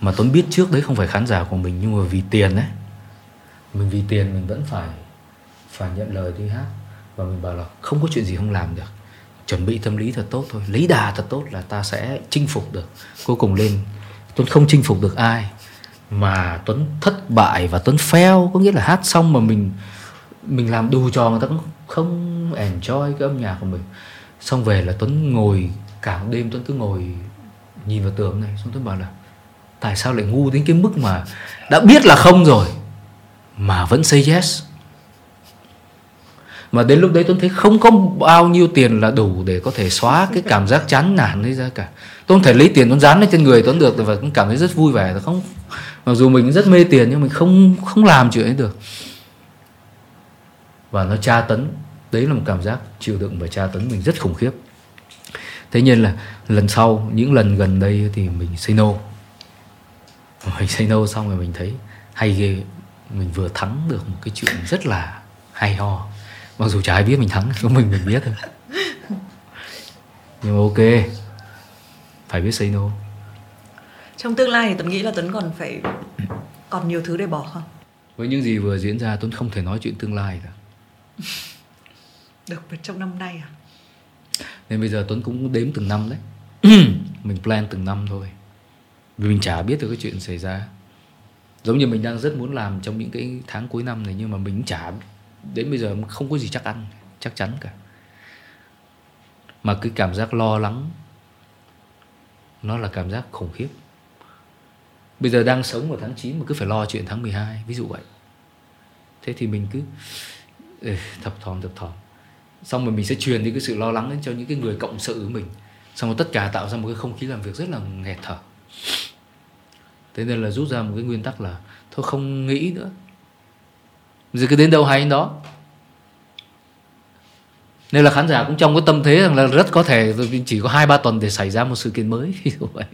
mà tuấn biết trước đấy không phải khán giả của mình nhưng mà vì tiền đấy mình vì tiền mình vẫn phải phải nhận lời đi hát. Và mình bảo là không có chuyện gì không làm được chuẩn bị tâm lý thật tốt thôi. Lấy đà thật tốt là ta sẽ chinh phục được. Cuối cùng lên, tuấn không chinh phục được ai, mà tuấn thất bại và tuấn fail. Có nghĩa là hát xong mà mình mình làm đủ trò người ta cũng không enjoy cái âm nhạc của mình. Xong về là tuấn ngồi cả đêm, tuấn cứ ngồi nhìn vào tường này. Xong tuấn bảo là, tại sao lại ngu đến cái mức mà đã biết là không rồi, mà vẫn say yes? Mà đến lúc đấy tôi thấy không có bao nhiêu tiền là đủ để có thể xóa cái cảm giác chán nản ấy ra cả. Tôi không thể lấy tiền tôi dán lên trên người tôi được và cũng cảm thấy rất vui vẻ. Không mặc dù mình rất mê tiền nhưng mình không không làm chuyện ấy được. Và nó tra tấn. Đấy là một cảm giác chịu đựng và tra tấn mình rất khủng khiếp. Thế nên là lần sau những lần gần đây thì mình say no. Mình say no xong rồi mình thấy hay ghê. Mình vừa thắng được một cái chuyện rất là hay ho mặc dù chả ai biết mình thắng [laughs] có mình mình biết thôi. Nhưng mà ok phải biết say no. Trong tương lai thì tuấn nghĩ là tuấn còn phải còn nhiều thứ để bỏ không? Với những gì vừa diễn ra tuấn không thể nói chuyện tương lai cả. [laughs] Được trong năm nay à? Nên bây giờ tuấn cũng đếm từng năm đấy. [clears throat] Mình plan từng năm thôi. Vì mình chả biết được cái chuyện xảy ra. Giống như mình đang rất muốn làm trong những cái tháng cuối năm này nhưng mà mình chả đến bây giờ không có gì chắc ăn, chắc chắn cả. Mà cái cảm giác lo lắng, nó là cảm giác khủng khiếp. Bây giờ đang sống vào tháng 9 mà cứ phải lo chuyện tháng 12 ví dụ vậy. Thế thì mình cứ thập thòm thập thòm. Xong rồi mình sẽ truyền đi cái sự lo lắng đến cho những cái người cộng sự của mình. Xong rồi tất cả tạo ra một cái không khí làm việc rất là nghẹt thở. Thế nên là rút ra một cái nguyên tắc là, thôi không nghĩ nữa rồi cứ đến đâu hay đó. Nên là khán giả cũng trong cái tâm thế rằng là rất có thể chỉ có hai ba tuần để xảy ra một sự kiện mới. [laughs] Dụ vậy.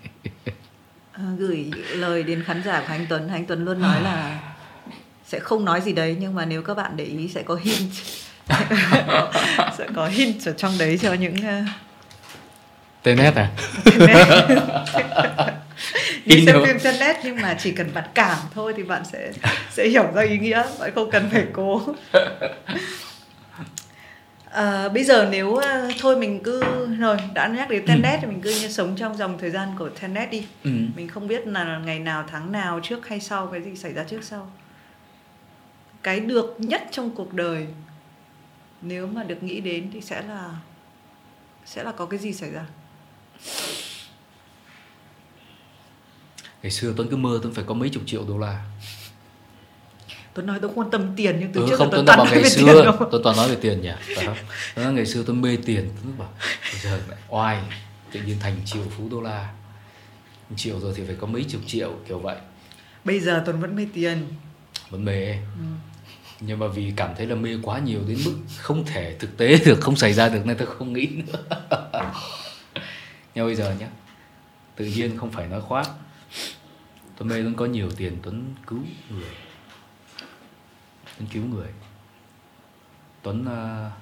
À, gửi lời đến khán giả của anh Tuấn. Anh Tuấn luôn nói là sẽ không nói gì đấy nhưng mà nếu các bạn để ý sẽ có hint. [laughs] Sẽ có hint ở trong đấy cho những uh... tên nét à [laughs] như xem phim trên net nhưng mà chỉ cần bạn cảm thôi thì bạn sẽ sẽ hiểu ra ý nghĩa bạn không cần phải cố. À, [laughs] bây giờ nếu uh, thôi mình cứ rồi đã nhắc đến Tenet ừ. thì mình cứ như sống trong dòng thời gian của Tenet đi. Ừ. mình không biết là ngày nào tháng nào trước hay sau cái gì xảy ra trước sau. Cái được nhất trong cuộc đời nếu mà được nghĩ đến thì sẽ là sẽ là có cái gì xảy ra ngày xưa tuấn cứ mơ tuấn phải có mấy chục triệu đô la. Tuấn nói tôi không quan tâm tiền nhưng từ ừ, trước không Tuấn Tuấn toàn nói ngày về xưa tiền Tuấn toàn nói về tiền nhỉ? Tuấn nói ngày xưa tôi mê tiền Tuấn bảo bây giờ lại oai tự nhiên thành triệu phú đô la. Triệu rồi thì phải có mấy chục triệu kiểu vậy. Bây giờ Tuấn vẫn mê tiền. Vẫn mê ừ. nhưng mà vì cảm thấy là mê quá nhiều đến mức không thể thực tế được không xảy ra được nên tôi không nghĩ nữa. [laughs] Nhưng bây giờ nhé tự nhiên không phải nói khoác Tuấn mê Tuấn có nhiều tiền Tuấn cứu người. Tuấn cứu người. Tuấn uh,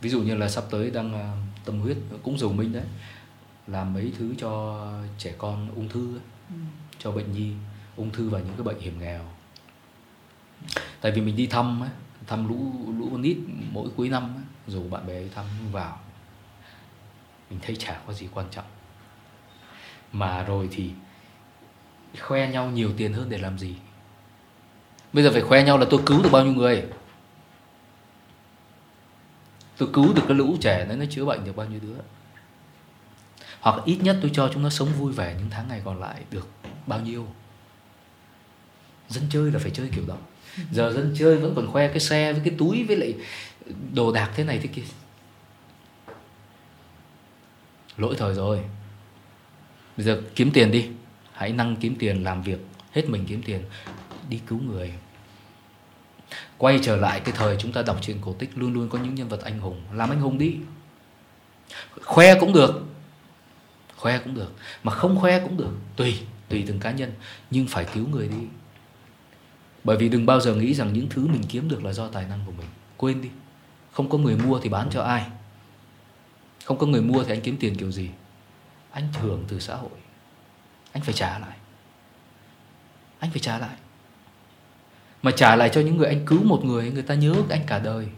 ví dụ như là sắp tới đang uh, tâm huyết cũng dùng minh đấy làm mấy thứ cho trẻ con ung thư ấy, Ừ. cho bệnh nhi ung thư và những cái bệnh hiểm nghèo. Tại vì mình đi thăm ấy, thăm lũ lũ con nít mỗi cuối năm ấy, dù bạn bè đi thăm vào. Mình thấy chả có gì quan trọng. Mà rồi thì khoe nhau nhiều tiền hơn để làm gì? Bây giờ phải khoe nhau là tôi cứu được bao nhiêu người? Tôi cứu được cái lũ trẻ đấy, nó chữa bệnh được bao nhiêu đứa? Hoặc ít nhất tôi cho chúng nó sống vui vẻ những tháng ngày còn lại được bao nhiêu? Dân chơi là phải chơi kiểu đó. Giờ dân chơi vẫn còn khoe cái xe với cái túi với lại đồ đạc thế này thế kia. Lỗi thời rồi. Bây giờ kiếm tiền đi hãy năng kiếm tiền làm việc, hết mình kiếm tiền, đi cứu người. Quay trở lại cái thời chúng ta đọc truyện cổ tích, luôn luôn có những nhân vật anh hùng. Làm anh hùng đi. Khoe cũng được. Khoe cũng được. Mà không khoe cũng được. Tùy tùy từng cá nhân. Nhưng phải cứu người đi. Bởi vì đừng bao giờ nghĩ rằng những thứ mình kiếm được là do tài năng của mình. Quên đi. Không có người mua thì bán cho ai. Không có người mua thì anh kiếm tiền kiểu gì? Anh thưởng từ xã hội anh phải trả lại. Anh phải trả lại. Mà trả lại cho những người anh cứu một người người ta nhớ anh cả đời.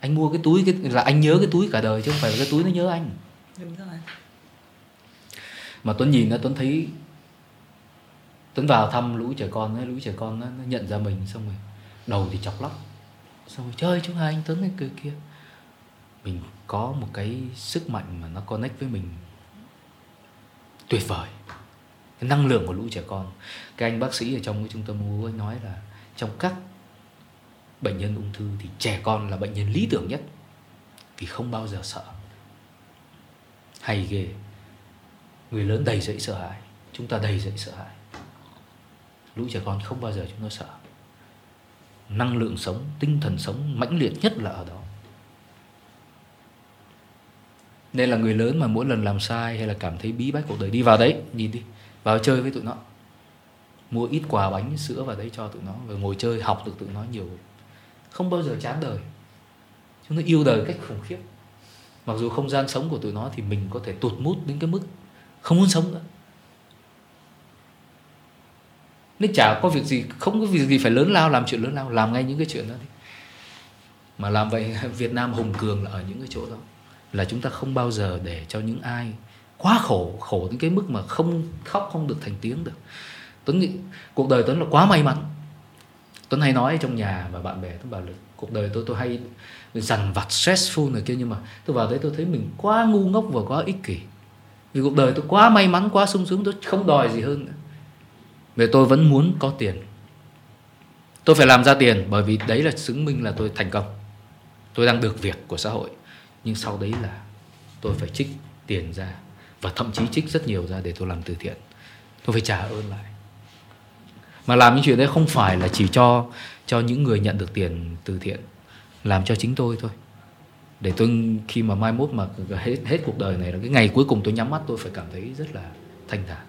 Anh mua cái túi cái là anh nhớ cái túi cả đời chứ không phải là cái túi nó nhớ anh. Đúng rồi. Mà tuấn nhìn nó tuấn thấy tuấn vào thăm lũ trẻ con ấy, lũ trẻ con nó, nó nhận ra mình xong rồi đầu thì chọc lóc. Xong rồi chơi chúng hai anh tuấn cái cười kia. Mình có một cái sức mạnh mà nó connect với mình tuyệt vời. Cái năng lượng của lũ trẻ con. Cái anh bác sĩ ở trong cái trung tâm ung thư nói là trong các bệnh nhân ung thư thì trẻ con là bệnh nhân lý tưởng nhất. Vì không bao giờ sợ. Hay ghê. Người lớn đầy dẫy sợ hãi. Chúng ta đầy dẫy sợ hãi. Lũ trẻ con không bao giờ chúng nó sợ. Năng lượng sống, tinh thần sống mãnh liệt nhất là ở đó nên là người lớn mà mỗi lần làm sai hay là cảm thấy bí bách cuộc đời, đi vào đấy, nhìn đi, vào chơi với tụi nó. Mua ít quà bánh, sữa vào đấy cho tụi nó rồi ngồi chơi, học được tụi nó nhiều. Không bao giờ chán đời. Chúng nó yêu đời cách khủng khiếp. Mặc dù không gian sống của tụi nó thì mình có thể tụt mút đến cái mức không muốn sống nữa. Nên chả có việc gì, không có việc gì phải lớn lao, làm chuyện lớn lao, làm ngay những cái chuyện đó đi. Mà làm vậy, [laughs] Việt Nam hùng cường là ở những cái chỗ đó là chúng ta không bao giờ để cho những ai quá khổ khổ đến cái mức mà không khóc không được thành tiếng được. Tuấn nghĩ cuộc đời Tuấn là quá may mắn. Tuấn hay nói trong nhà và bạn bè Tuấn bảo là, cuộc đời tôi tôi hay dằn vặt stressful này kia nhưng mà tôi vào đấy tôi thấy mình quá ngu ngốc và quá ích kỷ. Vì cuộc đời tôi quá may mắn, quá sung sướng, tôi không đòi gì hơn nữa. Về tôi vẫn muốn có tiền. Tôi phải làm ra tiền bởi vì đấy là chứng minh là tôi thành công. Tôi đang được việc của xã hội nhưng sau đấy là tôi phải trích tiền ra và thậm chí trích rất nhiều ra để tôi làm từ thiện. Tôi phải trả ơn lại. Mà làm những chuyện đấy không phải là chỉ cho cho những người nhận được tiền từ thiện. Làm cho chính tôi thôi. Để tôi khi mà mai mốt mà hết hết cuộc đời này là cái ngày cuối cùng tôi nhắm mắt, tôi phải cảm thấy rất là thanh thản.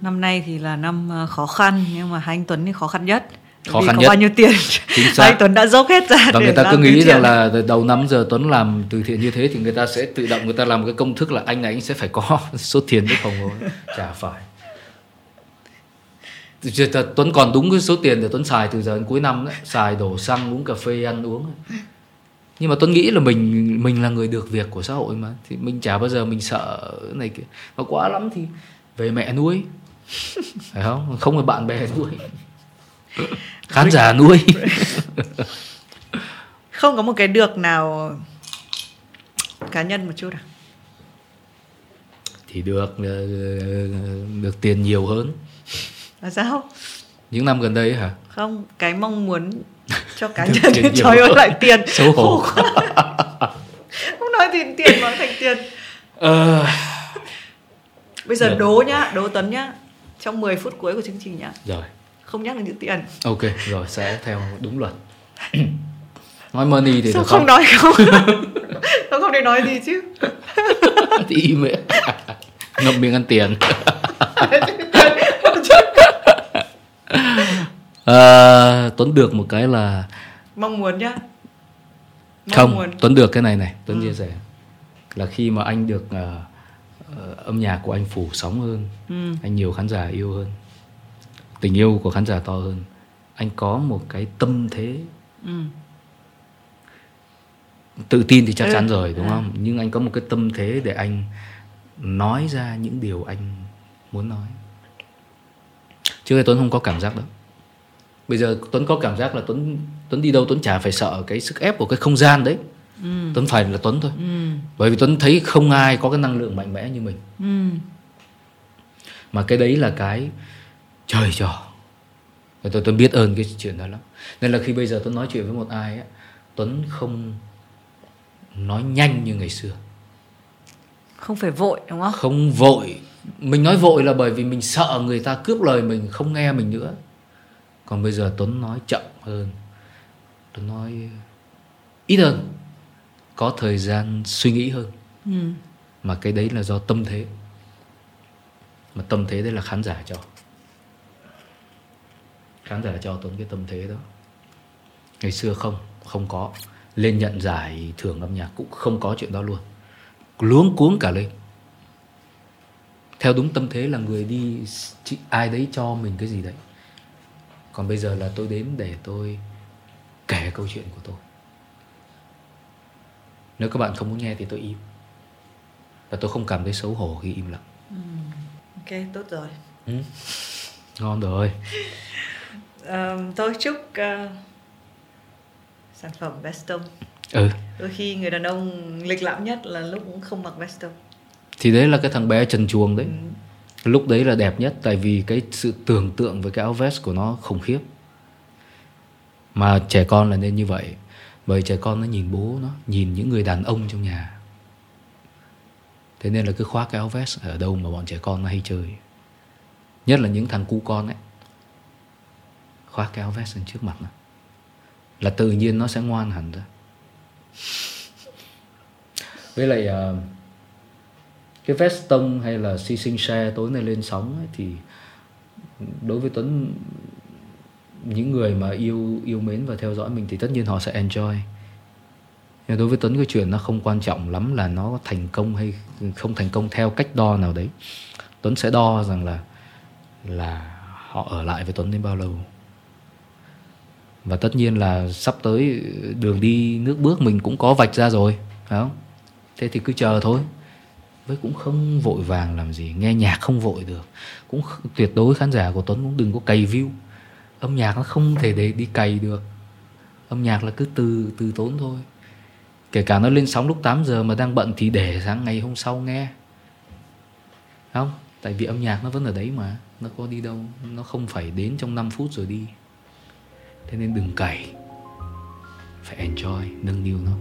Năm nay thì là năm ờ, khó khăn, nhưng mà hai anh Tuấn thì khó khăn nhất. Khó Vì khăn nhất. bao nhiêu tiền? Chính [laughs] xác. anh Tuấn đã dốc hết ra và để người ta cứ nghĩ rằng là đầu năm giờ Tuấn làm từ thiện như thế thì người ta sẽ tự động người ta làm cái công thức là anh này anh sẽ phải có [laughs] số tiền rất khổng lồ chả phải. Tuấn còn đúng cái số tiền để Tuấn xài từ giờ đến cuối năm đấy. Xài đổ xăng uống cà phê ăn uống nhưng mà Tuấn nghĩ là mình mình là người được việc của xã hội mà. Thì mình chả bao giờ mình sợ này kia. Mà quá lắm thì về mẹ nuôi. [laughs] Phải không? Không phải bạn bè nuôi [laughs] khán giả nuôi. [laughs] Không có một cái được nào cá nhân một chút à? Thì được ờ, được tiền nhiều hơn. Là sao? Những năm gần đây hả? Không cái mong muốn cho [laughs] cá nhân trời ơi lại tiền. Xấu hổ. Không. Nói tiền tiền mà thành tiền. Ờ, bây giờ Được. đố nhá đố tuấn nhá. Trong 10 phút cuối của chương trình nhá. Rồi không nhắc đến chữ tiền. Ok rồi sẽ theo đúng luật. [clears throat] Nói money thì sao không không? nói không? [laughs] Sao không để nói gì chứ? [laughs] Thì im ấy. Ngậm miệng ăn tiền. [laughs] Ờ, tuấn được một cái là mong muốn nhá. Mong không muốn. tuấn được cái này này tuấn chia sẻ. Là khi mà anh được ờ, ờ, âm nhạc của anh phủ sóng hơn Ừ. anh nhiều khán giả yêu hơn tình yêu của khán giả to hơn anh có một cái tâm thế Ừ. tự tin thì chắc Ừ. chắn rồi đúng À. không nhưng anh có một cái tâm thế để anh nói ra những điều anh muốn nói trước đây tuấn không có cảm giác đó bây giờ tuấn có cảm giác là tuấn tuấn đi đâu tuấn chả phải sợ cái sức ép của cái không gian đấy Ừ. tuấn phải là tuấn thôi Ừ. bởi vì tuấn thấy không ai có cái năng lượng mạnh mẽ như mình Ừ. mà cái đấy là cái trời Và tôi tôi biết ơn cái chuyện đó lắm. Nên là khi bây giờ tuấn nói chuyện với một ai á tuấn không nói nhanh như ngày xưa. Không phải vội đúng không? Không vội. Mình nói vội là bởi vì mình sợ người ta cướp lời mình không nghe mình nữa. Còn bây giờ tuấn nói chậm hơn. Tuấn nói ít hơn. Có thời gian suy nghĩ hơn. Ừ. mà cái đấy là do tâm thế. Mà tâm thế đấy là khán giả cho khán giả cho tuấn cái tâm thế đó. Ngày xưa không không có. Lên nhận giải thưởng âm nhạc cũng không có chuyện đó luôn. Luống cuống cả lên. Theo đúng tâm thế là người đi chị- ai đấy cho mình cái gì đấy. Còn bây giờ là tôi đến để tôi kể câu chuyện của tôi. Nếu các bạn không muốn nghe thì tôi im. Và tôi không cảm thấy xấu hổ khi im lặng. Ok tốt rồi. Ừ. ngon rồi [laughs] Ờ, tôi chúc ờ, sản phẩm veston ừ. Đôi khi người đàn ông lịch lãm nhất là lúc cũng không mặc veston thì đấy là cái thằng bé trần chuồng đấy. Lúc đấy là đẹp nhất tại vì cái sự tưởng tượng với cái áo vest của nó khủng khiếp. Mà trẻ con là nên như vậy bởi trẻ con nó nhìn bố nó nhìn những người đàn ông trong nhà. Thế nên là cứ khoác cái áo vest ở đâu mà bọn trẻ con nó hay chơi. Nhất là những thằng cu con ấy khóa cái áo vest lên trước mặt nó. Là tự nhiên nó sẽ ngoan hẳn ra. Với lại ờ, cái vest tông hay là si sinh xe tối nay lên sóng ấy, thì đối với Tuấn những người mà yêu yêu mến và theo dõi mình thì tất nhiên họ sẽ enjoy. Nhưng đối với Tuấn cái chuyện nó không quan trọng lắm là nó thành công hay không thành công theo cách đo nào đấy. Tuấn sẽ đo rằng là là họ ở lại với Tuấn đến bao lâu và tất nhiên là sắp tới đường đi nước bước mình cũng có vạch ra rồi, phải không? Thế thì cứ chờ thôi. Với cũng không vội vàng làm gì, nghe nhạc không vội được. Cũng kh- tuyệt đối khán giả của Tuấn cũng đừng có cày view. Âm nhạc nó không thể để đi cày được. Âm nhạc là cứ từ từ tốn thôi. Kể cả nó lên sóng lúc 8 giờ mà đang bận thì để sáng ngày hôm sau nghe. Không? Tại vì âm nhạc nó vẫn ở đấy mà, nó có đi đâu, nó không phải đến trong 5 phút rồi đi thế nên đừng cày. Phải enjoy nâng niu nó.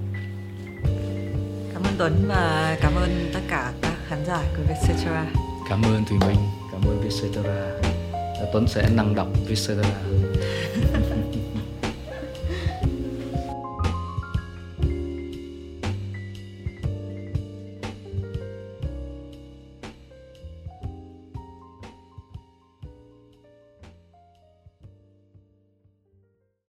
Cảm ơn Tuấn và cảm ơn tất cả các khán giả của Vietcetera. Cảm ơn Thùy Minh cảm ơn Vietcetera. Tuấn sẽ năng đọc Vietcetera [laughs]